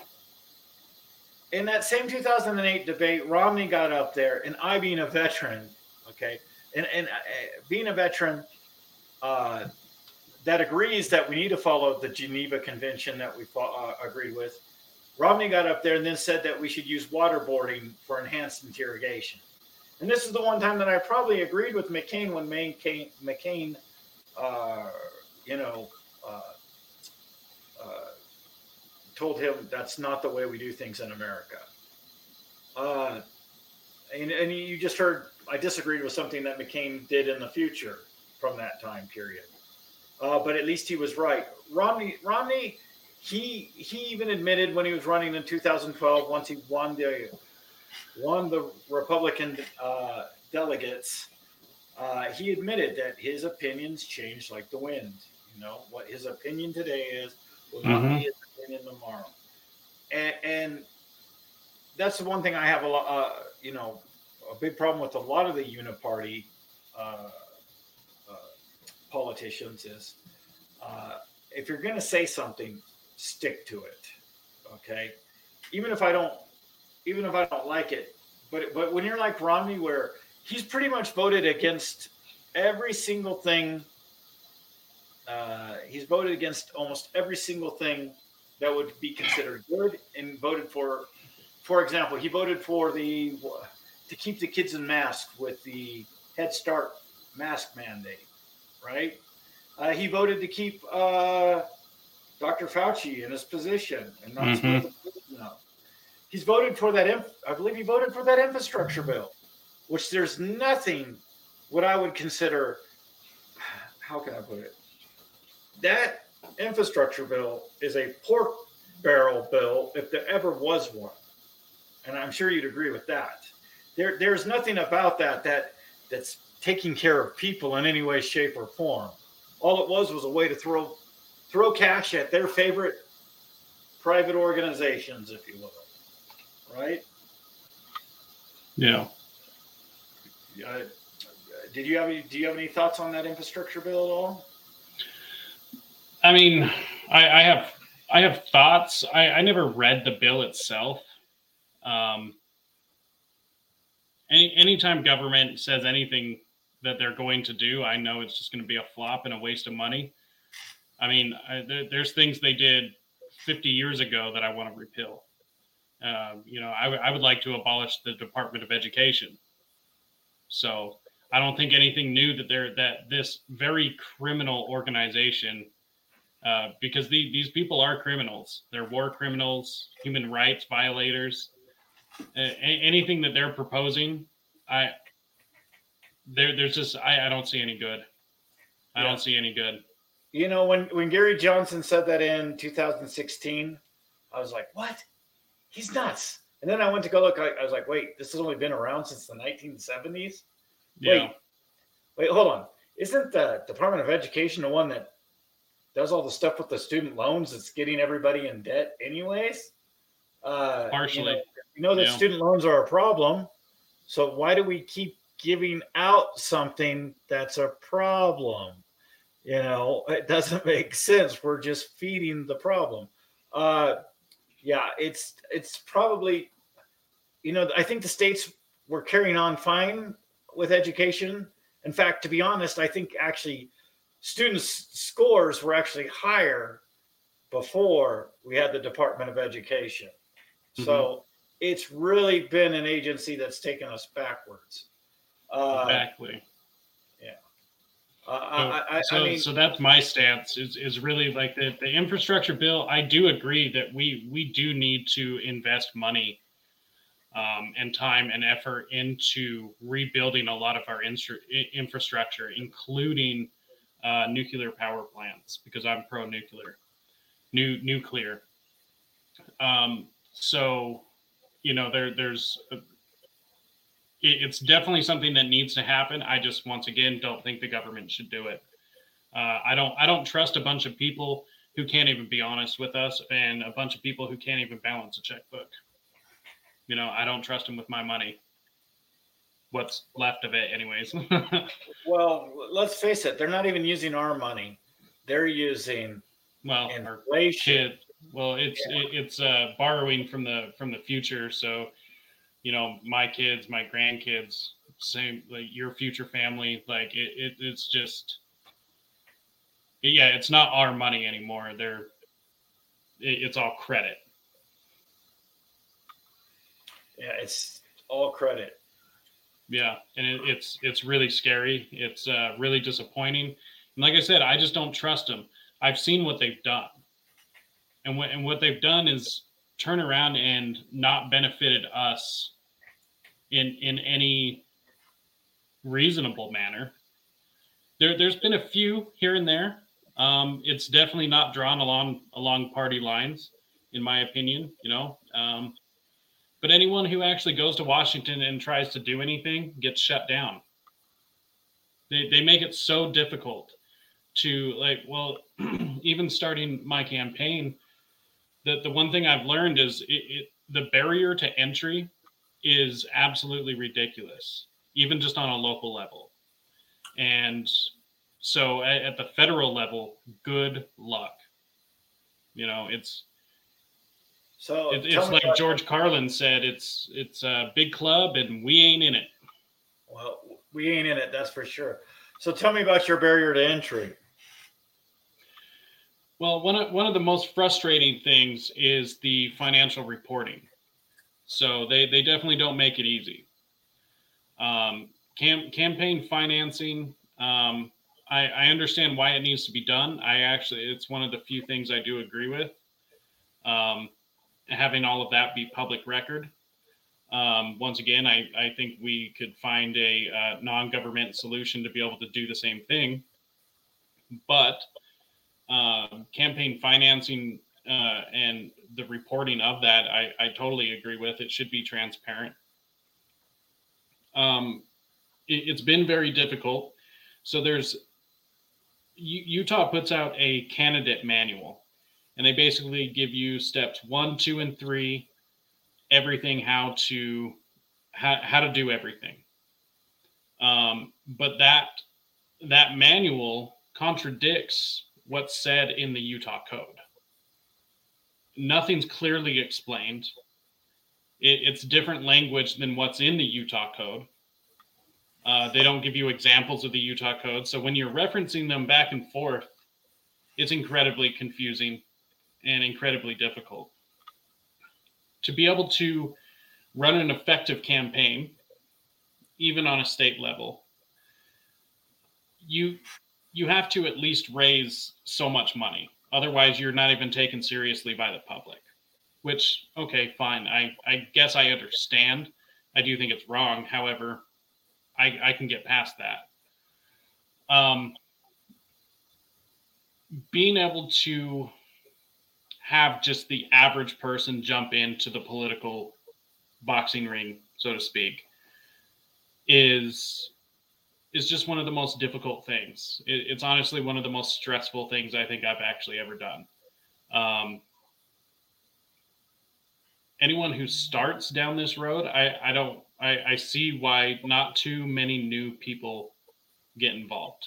In that same 2008 debate, Romney got up there, and I, being a veteran, okay, and and uh, being a veteran uh, that agrees that we need to follow the Geneva Convention that we uh, agreed with, Romney got up there and then said that we should use waterboarding for enhanced interrogation. And this is the one time that I probably agreed with McCain when McCain, McCain uh, you know, uh, uh, told him that's not the way we do things in America. Uh, and, and you just heard I disagreed with something that McCain did in the future from that time period. Uh, but at least he was right. Romney, Romney, he he even admitted when he was running in 2012, once he won the won the Republican uh, delegates, uh, he admitted that his opinions changed like the wind. You know what his opinion today is will not Mhm. be his opinion tomorrow, and, and that's the one thing I have a lot. Uh, you know, a big problem with a lot of the uniparty uh, politicians is uh, if you're going to say something, stick to it. Okay, even if I don't, even if I don't like it, but but when you're like Romney, where he's pretty much voted against every single thing. Uh, he's voted against almost every single thing that would be considered good, and voted for, for example, he voted for the to keep the kids in masks with the Head Start mask mandate, right? Uh, he voted to keep uh, Dr. Fauci in his position and not Mhm. split the prison up. He's voted for that. Inf- I believe he voted for that infrastructure bill, which there's nothing what I would consider. How can I put it? That infrastructure bill is a pork barrel bill if there ever was one, and I'm sure you'd agree with that. There, there's nothing about that that that's taking care of people in any way, shape, or form. All it was was a way to throw throw cash at their favorite private organizations, if you will. Right? Yeah. Uh, did you have any, do you have any thoughts on that infrastructure bill at all? I mean, I, I have I have thoughts. I, I never read the bill itself. Um, any anytime government says anything that they're going to do, I know it's just going to be a flop and a waste of money. I mean, I, there, there's things they did 50 years ago that I want to repeal. Um, you know, I, w- I would like to abolish the Department of Education. So I don't think anything new that they're that this very criminal organization uh, because the, these people are criminals. They're war criminals, human rights violators. A- anything that they're proposing, I there there's just I, I don't see any good. I Yeah. don't see any good. You know, when when Gary Johnson said that in 2016, I was like, "What? He's nuts!" And then I went to go look. I, I was like, "Wait, this has only been around since the 1970s." Yeah. Wait, wait, hold on. Isn't the Department of Education the one that does all the stuff with the student loans that's getting everybody in debt, anyways? Uh, Partially. You know, you know that Yeah. student loans are a problem. So why do we keep giving out something that's a problem? You know, it doesn't make sense. We're just feeding the problem. Uh, yeah, it's it's probably, you know, I think the states were carrying on fine with education. In fact, to be honest, I think actually students' scores were actually higher before we had the Department of Education. So it's really been an agency that's taken us backwards. Uh, exactly. uh, I, I, so, I mean, so that's my stance is, is really like the, the infrastructure bill. I do agree that we, we do need to invest money um, and time and effort into rebuilding a lot of our instru- infrastructure, including uh, nuclear power plants, because I'm pro nuclear, new nuclear. Um, so, you know, there there's a, it, it's definitely something that needs to happen. I just once again don't think the government should do it. Uh, I don't I don't trust a bunch of people who can't even be honest with us, and a bunch of people who can't even balance a checkbook. You know, I don't trust them with my money. What's left of it, anyways. well, let's face it, they're not even using our money. They're using well, our inflation. Well, it's it, it's uh, borrowing from the from the future. So, you know, my kids, my grandkids, same like your future family. Like it, it it's just, yeah, it's not our money anymore. They're it, it's all credit. Yeah, it's all credit. Yeah, and it, it's it's really scary. It's uh, really disappointing. And like I said, I just don't trust them. I've seen what they've done, and what and what they've done is turn around and not benefited us in in any reasonable manner. There there's been a few here and there. Um, it's definitely not drawn along along party lines, in my opinion. You know. Um, but anyone who actually goes to Washington and tries to do anything gets shut down. They, they make it so difficult to like, well, even starting my campaign, that the one thing I've learned is it, it, the barrier to entry is absolutely ridiculous, even just on a local level. And so at, at the federal level, good luck. You know, it's So it, it's like George Carlin said. It's it's a big club, and we ain't in it. Well, we ain't in it, that's for sure. So tell me about your barrier to entry. Well, one of one of the most frustrating things is the financial reporting. So they they definitely don't make it easy. Um, cam- campaign financing. Um, I, I understand why it needs to be done. I actually, it's one of the few things I do agree with. Um, having all of that be public record. Um, once again, I, I think we could find a uh, non government solution to be able to do the same thing. But uh, campaign financing uh, and the reporting of that, I, I totally agree with. It should be transparent. Um, it, it's been very difficult. So there's Utah puts out a candidate manual, and they basically give you steps one, two, and three, everything how to how, how to do everything. Um, but that that manual contradicts what's said in the Utah code. Nothing's clearly explained. It, it's different language than what's in the Utah code. Uh, they don't give you examples of the Utah code. So when you're referencing them back and forth, it's incredibly confusing and incredibly difficult. To be able to run an effective campaign, even on a state level, you you have to at least raise so much money. Otherwise, you're not even taken seriously by the public. Which, okay, fine. I, I guess I understand. I do think it's wrong. However, I, I can get past that. Um, being able to have just the average person jump into the political boxing ring, so to speak, is is just one of the most difficult things. It, it's honestly one of the most stressful things I think I've actually ever done. Um, anyone who starts down this road, I, I don't I, I see why not too many new people get involved.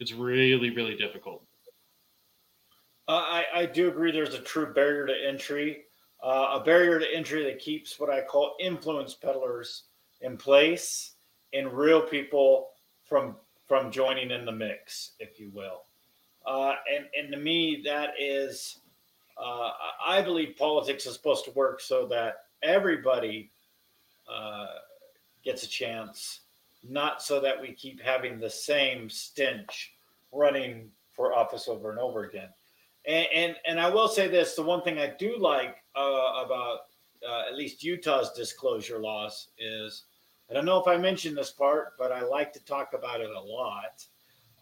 It's really, really difficult. Uh, I, I do agree there's a true barrier to entry, uh, a barrier to entry that keeps what I call influence peddlers in place and real people from from joining in the mix, if you will. Uh, and and to me, that is, uh, I believe politics is supposed to work so that everybody uh, gets a chance, not so that we keep having the same stench running for office over and over again. And and, and I will say this: the one thing I do like uh, about uh, at least Utah's disclosure laws is I don't know if I mentioned this part, but I like to talk about it a lot.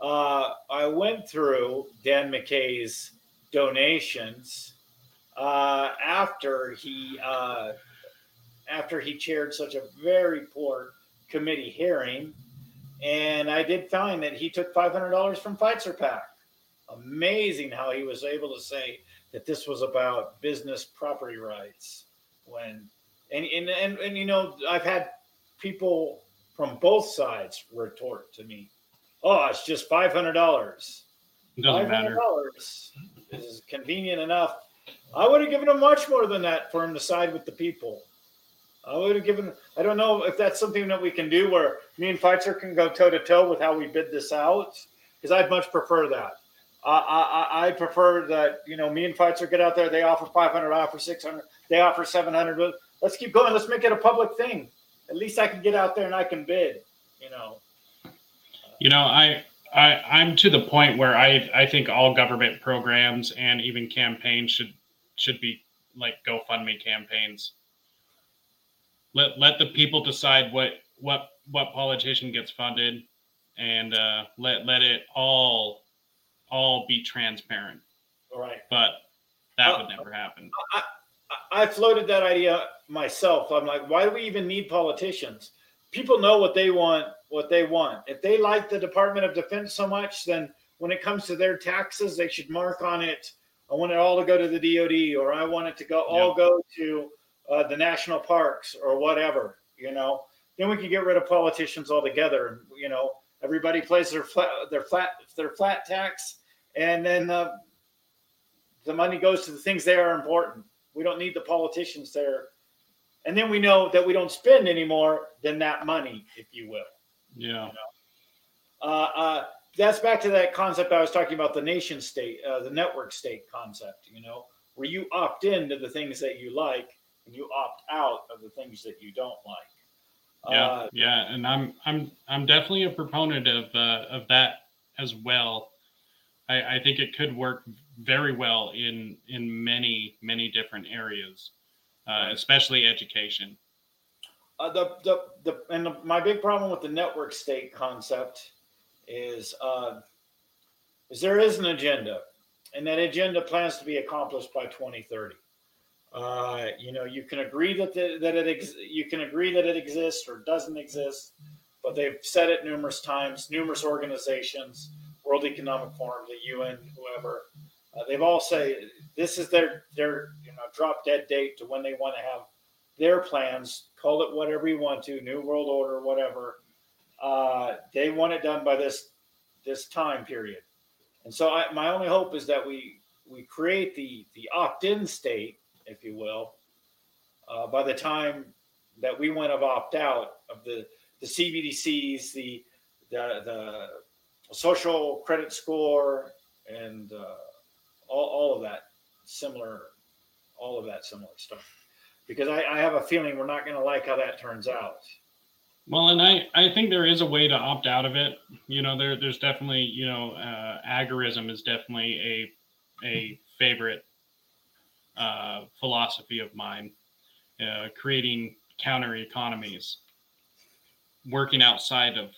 Uh, I went through Dan McCay's donations uh, after he uh, after he chaired such a very poor committee hearing. And I did find that he took $500 from Pfizer PAC. Amazing how he was able to say that this was about business property rights when and and, and, and you know I've had people from both sides retort to me, "Oh, it's just five hundred dollars. Five hundred dollars is convenient enough." I would have given him much more than that for him to side with the people. I would have given. I don't know if that's something that we can do where me and Pfizer can go toe to toe with how we bid this out, because I'd much prefer that. Uh, I, I prefer that you know me and Pfizer get out there. They offer 500, I offer 600, they offer 700. Let's keep going. Let's make it a public thing. At least I can get out there and I can bid. You know. You know, I I I'm to the point where I I think all government programs and even campaigns should should be like GoFundMe campaigns let let the people decide what what what politician gets funded, and uh, let let it all all be transparent. All right. But that uh, would never happen. I, I floated that idea myself. I'm like, why do we even need politicians? People know what they want. What they want. If they like the Department of Defense so much, then when it comes to their taxes, they should mark on it. I want it all to go to the DoD, or I want it to go all go to uh, the national parks or whatever, you know, then we can get rid of politicians altogether. And you know, everybody pays their flat their flat their flat tax, and then uh, the money goes to the things that are important. We don't need the politicians there, and then we know that we don't spend any more than that money, if you will. Yeah. You know? uh, uh, that's back to that concept I was talking about the nation state, uh, the network state concept. You know, where you opt in to the things that you like and you opt out of the things that you don't like. Yeah, Uh, yeah, and I'm I'm I'm definitely a proponent of uh, of that as well. I, I think it could work very well in in many many different areas, uh, especially education. Uh, the, the the and the, my big problem with the network state concept is uh, is there is an agenda, and that agenda plans to be accomplished by 2030. Uh, you know, you can agree that the, that it ex- you can agree that it exists or doesn't exist, but they've said it numerous times. Numerous organizations, World Economic Forum, the UN, whoever, uh, they've all say this is their their you know drop dead date to when they want to have their plans. Call it whatever you want to, New World Order, whatever. Uh, they want it done by this this time period, and so I, my only hope is that we we create the the opt in state if you will, uh, by the time that we want to opt out of the the CBDCs, the the, the social credit score, and uh, all, all of that similar, all of that similar stuff. Because I, I have a feeling we're not going to like how that turns out. Well, and I, I think there is a way to opt out of it. You know, there there's definitely you know uh, agorism is definitely a a favorite uh, philosophy of mine, uh, creating counter economies, working outside of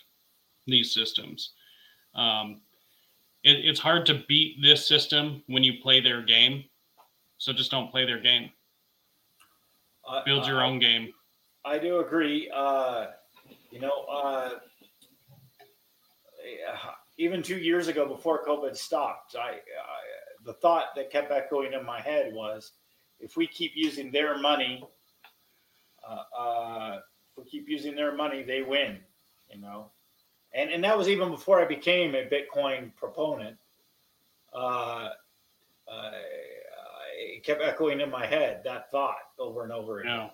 these systems. Um, it, it's hard to beat this system when you play their game. So just don't play their game. Uh, Build your I- own game. I do agree. Uh, you know, uh, even two years ago, before COVID stopped, I, I the thought that kept echoing in my head was, if we keep using their money, uh, uh, if we keep using their money, they win. You know, and and that was even before I became a Bitcoin proponent. Uh, I, it kept echoing in my head that thought over and over again No.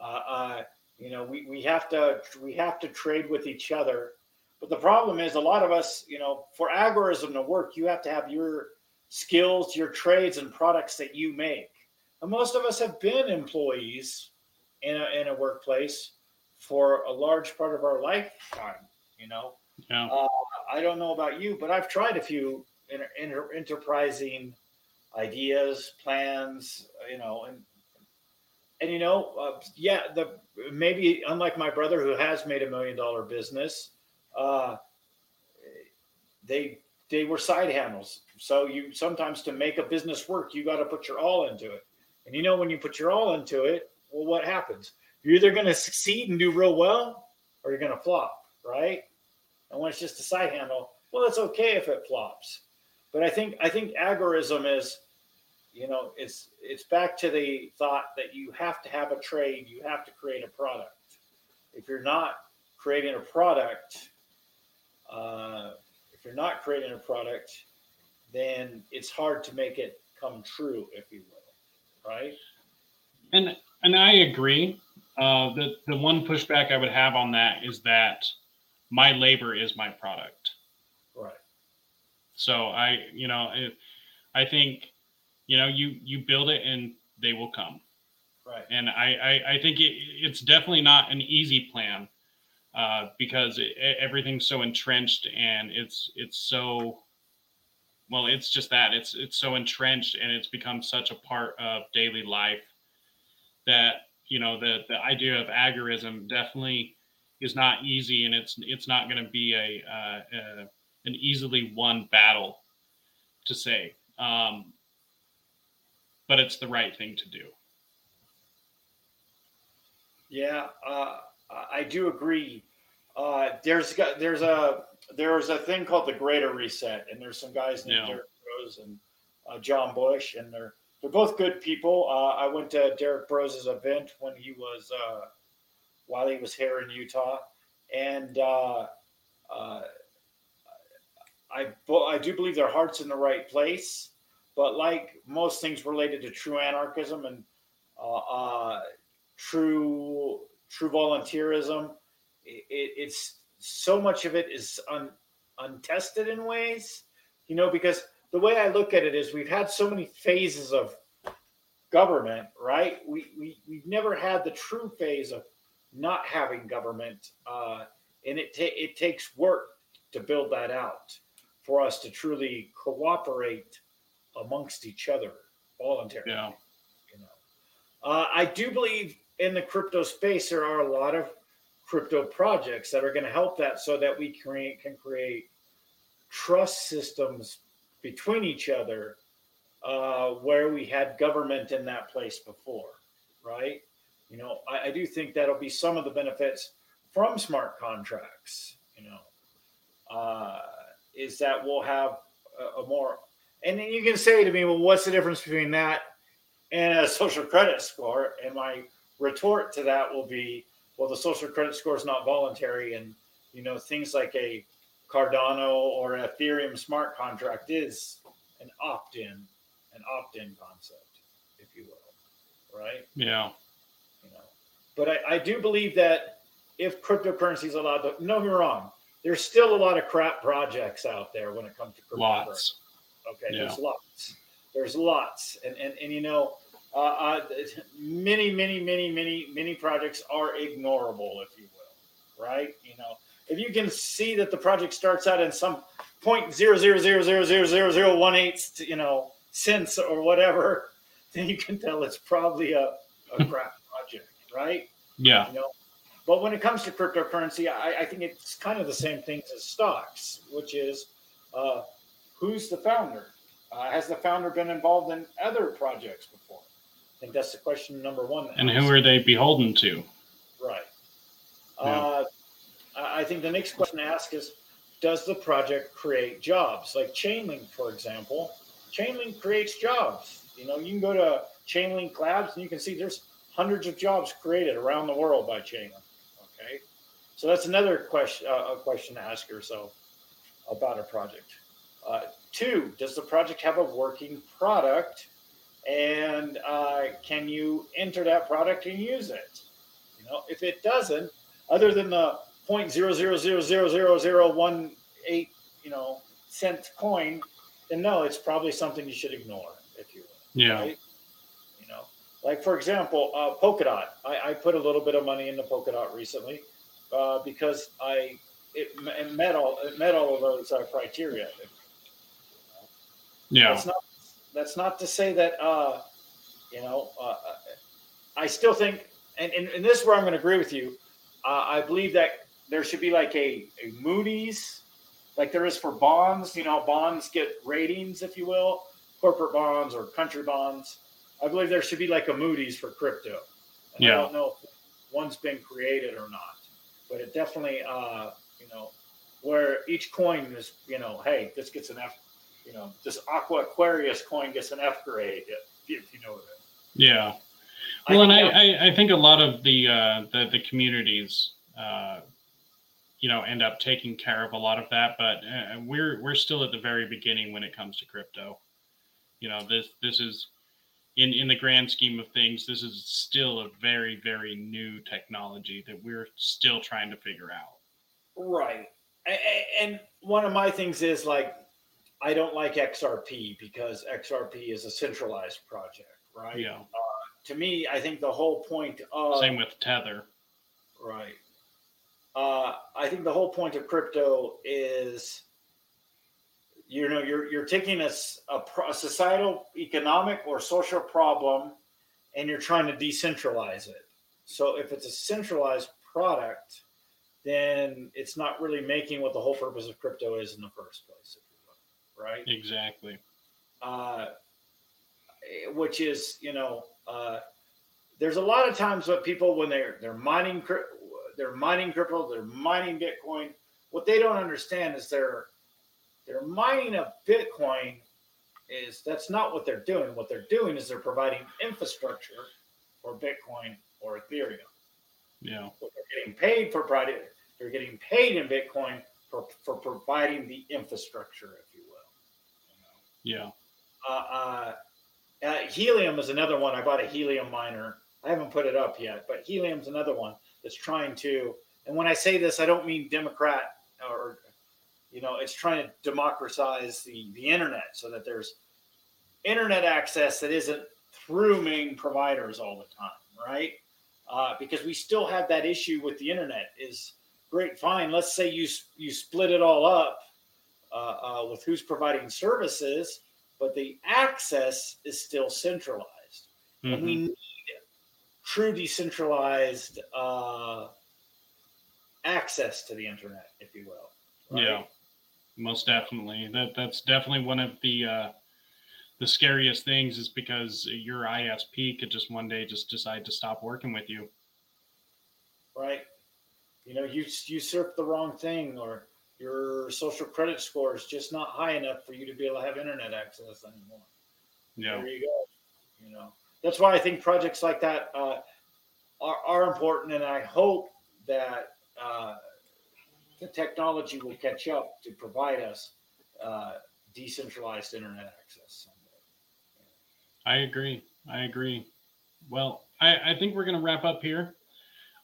uh, uh, you know we, we have to we have to trade with each other but the problem is a lot of us you know for agorism to work you have to have your skills your trades and products that you make and most of us have been employees in a, in a workplace for a large part of our lifetime you know Yeah. uh, i don't know about you but i've tried a few inter- inter- enterprising ideas plans you know and and you know, uh, yeah, the maybe unlike my brother who has made a million dollar business, uh, they they were side handles. So you sometimes to make a business work, you got to put your all into it. And you know, when you put your all into it, well, what happens? You're either going to succeed and do real well, or you're going to flop, right? And when it's just a side handle, well, it's okay if it flops. But I think I think agorism is you know it's it's back to the thought that you have to have a trade you have to create a product if you're not creating a product uh, if you're not creating a product then it's hard to make it come true if you will right And and I agree. Uh, the the one pushback I would have on that is that my labor is my product. right So I, you know, it, I think, you know, you you build it and they will come. right And I I, I think it, it's definitely not an easy plan uh, because it, everything's so entrenched and it's it's so well it's just that it's it's so entrenched and it's become such a part of daily life that you know the the idea of agorism definitely is not easy and it's it's not going to be a, uh, a an easily won battle to say um, but it's the right thing to do Yeah, uh, I do agree. Uh, there's got there's a there's a thing called the Greater Reset, and there's some guys named Yeah. Derrick Broze and uh, John Bush, and they're they're both good people. Uh, I went to Derrick Broze's event when he was uh, while he was here in Utah, and uh, uh, I I do believe their heart's in the right place, but like most things related to true anarchism and uh, uh, true true volunteerism it, it's so much of it is un, untested in ways you know because the way i look at it is we've had so many phases of government right we, we we've never had the true phase of not having government, uh, and it ta- it takes work to build that out for us to truly cooperate amongst each other voluntarily. Yeah. You know, uh, I do believe in the crypto space there are a lot of crypto projects that are going to help that, so that we create can create trust systems between each other uh, where we had government in that place before, right? You know, I, I do think that'll be some of the benefits from smart contracts. You know, uh, is that we'll have a, a more, and then you can say to me, well, what's the difference between that and a social credit score? And my retort to that will be, well, the social credit score is not voluntary, and you know, things like a Cardano or Ethereum smart contract is an opt-in, an opt-in concept, if you will, right? Yeah. You know, but I, I do believe that if cryptocurrency is allowed to, no, me wrong. There's still a lot of crap projects out there when it comes to cryptocurrency. Lots. Okay, Yeah. there's lots. There's lots, and and and you know, uh, uh, many, many, many, many, many projects are ignorable, if you will, right? You know, if you can see that the project starts out in some point zero zero zero zero zero zero zero one eight, you know, cents or whatever, then you can tell it's probably a, a crap project, right? Yeah. you know but when it comes to cryptocurrency I, I think it's kind of the same thing as stocks which is uh, who's the founder uh, has the founder been involved in other projects before i think that's the question number one And who are they beholden to? right Yeah. uh, i think the next question to ask is does the project create jobs? Like chainlink for example chainlink creates jobs. You know you can go to chainlink labs and you can see there's hundreds of jobs created around the world by chainlink okay? So that's another question uh, a question to ask yourself about a project. Uh, two does the project have a working product? And uh, can you enter that product and use it? You know if it doesn't other than the point zero zero zero zero zero zero one eight you know cent coin then no it's probably something you should ignore if you will Yeah. right? You know, like for example, uh, Polkadot. I, I put a little bit of money into Polkadot recently uh, because I it, it met all it met all of those uh, criteria. Yeah. That's not that's not to say that uh, you know uh, I still think, and, and, and this is where I'm going to agree with you. Uh, I believe that there should be like a, a Moody's, like there is for bonds. You know, bonds get ratings, if you will, corporate bonds or country bonds. I believe there should be like a Moody's for crypto. And I don't know if one's been created or not, but it definitely, uh, you know, where each coin is, you know, hey, this gets an F, you know, this Aqua Aquarius coin gets an F grade, if, if you know what it. Yeah. I Well, and I, I, I think a lot of the uh, the, the communities, uh, you know, end up taking care of a lot of that. But uh, we're we're still at the very beginning when it comes to crypto. You know, this this is in in the grand scheme of things, this is still a very very new technology that we're still trying to figure out. Right. And one of my things is like, I don't like XRP because XRP is a centralized project, right? Yeah. To me, I think the whole point of Same with Tether. right. Uh, I think the whole point of crypto is, you know, you're you're taking a, a a societal, economic, or social problem, and you're trying to decentralize it. So if it's a centralized product, then it's not really making what the whole purpose of crypto is in the first place, will, right? Exactly. uh, which is you know uh, there's a lot of times what people when they're they're mining they're mining crypto they're mining bitcoin what they don't understand is they're they're mining a bitcoin is that's not what they're doing what they're doing is they're providing infrastructure for bitcoin or ethereum Yeah. they're getting paid for providing they're getting paid in bitcoin for, for providing the infrastructure if you will you know? Yeah. uh, uh, uh, helium is another one. I bought a helium miner. I haven't put it up yet, but helium's another one that's trying to. And when I say this, I don't mean Democrat or, you know, it's trying to democratize the the internet so that there's internet access that isn't through main providers all the time, right? uh, because we still have that issue with the internet. Is great, fine. Let's say you you split it all up uh, uh, with who's providing services, but the access is still centralized, mm-hmm. and we need true decentralized uh, access to the internet, if you will. Right? Yeah, most definitely. That that's definitely one of the uh, the scariest things is because your ISP could just one day just decide to stop working with you. Right. You know, you you surf the wrong thing, or your social credit score is just not high enough for you to be able to have internet access anymore. Yeah. There you go. You know, that's why I think projects like that uh, are are important, and I hope that uh, the technology will catch up to provide us uh, decentralized internet access. I agree. I agree. Well, I, I think we're going to wrap up here.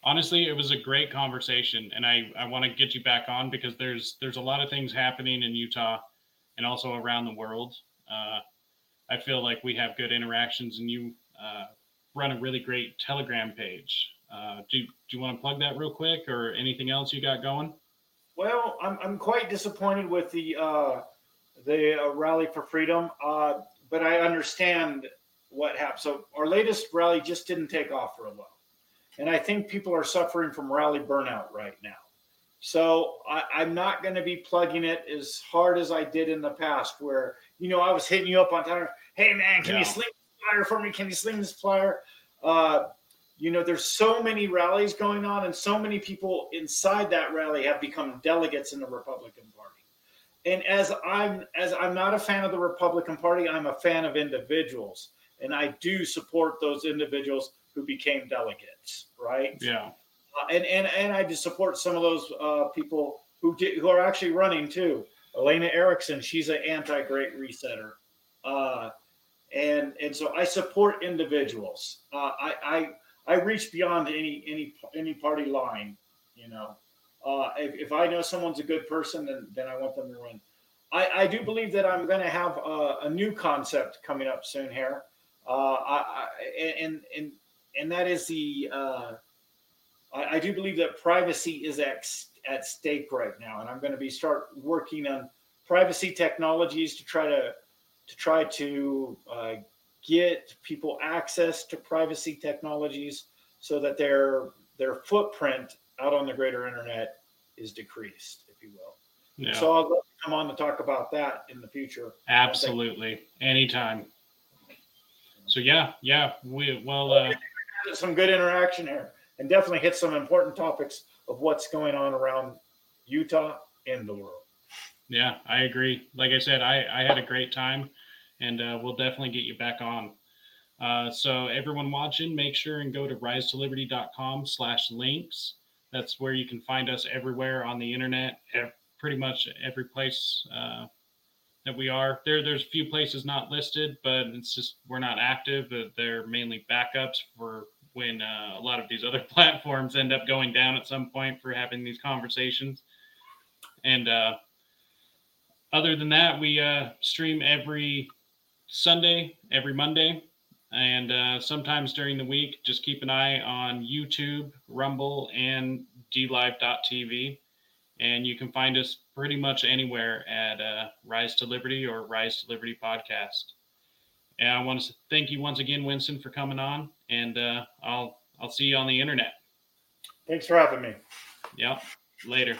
Honestly, it was a great conversation, and I, I want to get you back on because there's there's a lot of things happening in Utah and also around the world. Uh, I feel like we have good interactions, and you uh, run a really great Telegram page. Uh, do, do you want to plug that real quick, or anything else you got going? Well, I'm, I'm quite disappointed with the uh, the uh, rally for freedom. Uh, but I understand what happened. So our latest rally just didn't take off for a while, and I think people are suffering from rally burnout right now. So I, am not going to be plugging it as hard as I did in the past, where you know I was hitting you up on time. Hey man, can yeah. you this flyer for me? Can you sling this flyer? Uh, you know, there's so many rallies going on, and so many people inside that rally have become delegates in the Republican Party and as I'm as I'm not a fan of the Republican Party, I'm a fan of individuals, and I do support those individuals who became delegates, right? Yeah. Uh, and and and I just support some of those uh, people who did, who are actually running too. Elena Erickson, she's an anti-great resetter, uh, and and so I support individuals. Uh, I I I reach beyond any any any party line, you know. Uh, if, if, I know someone's a good person, then, then I want them to run. I, I do believe that I'm going to have a, a, new concept coming up soon here. Uh, I, I, and, and, and that is the, uh, I, I, do believe that privacy is at, at stake right now. And I'm going to be start working on privacy technologies to try to, to try to uh, get people access to privacy technologies so that their, their footprint out on the greater internet is decreased, if you will. Yeah. So I'll come on to talk about that in the future. Absolutely, anytime. So yeah, yeah, we well uh, some good interaction here, and definitely hit some important topics of what's going on around Utah and the world. Yeah, I agree. Like I said, I I had a great time, and uh, we'll definitely get you back on. Uh, so everyone watching, make sure and go to risetoliberty.com slash links that's where you can find us everywhere on the internet, pretty much every place uh, that we are. There, there's a few places not listed, but it's just we're not active. They're mainly backups for when uh, a lot of these other platforms end up going down at some point for having these conversations. And uh, other than that, we uh, stream every Sunday, every Monday, and uh, sometimes during the week, just keep an eye on YouTube, Rumble, and DLive.tv. And you can find us pretty much anywhere at uh, Rise to Liberty or Rise to Liberty podcast. And I want to thank you once again, Winston, for coming on. And uh, I'll I'll see you on the internet. Thanks for having me. Yep. Later.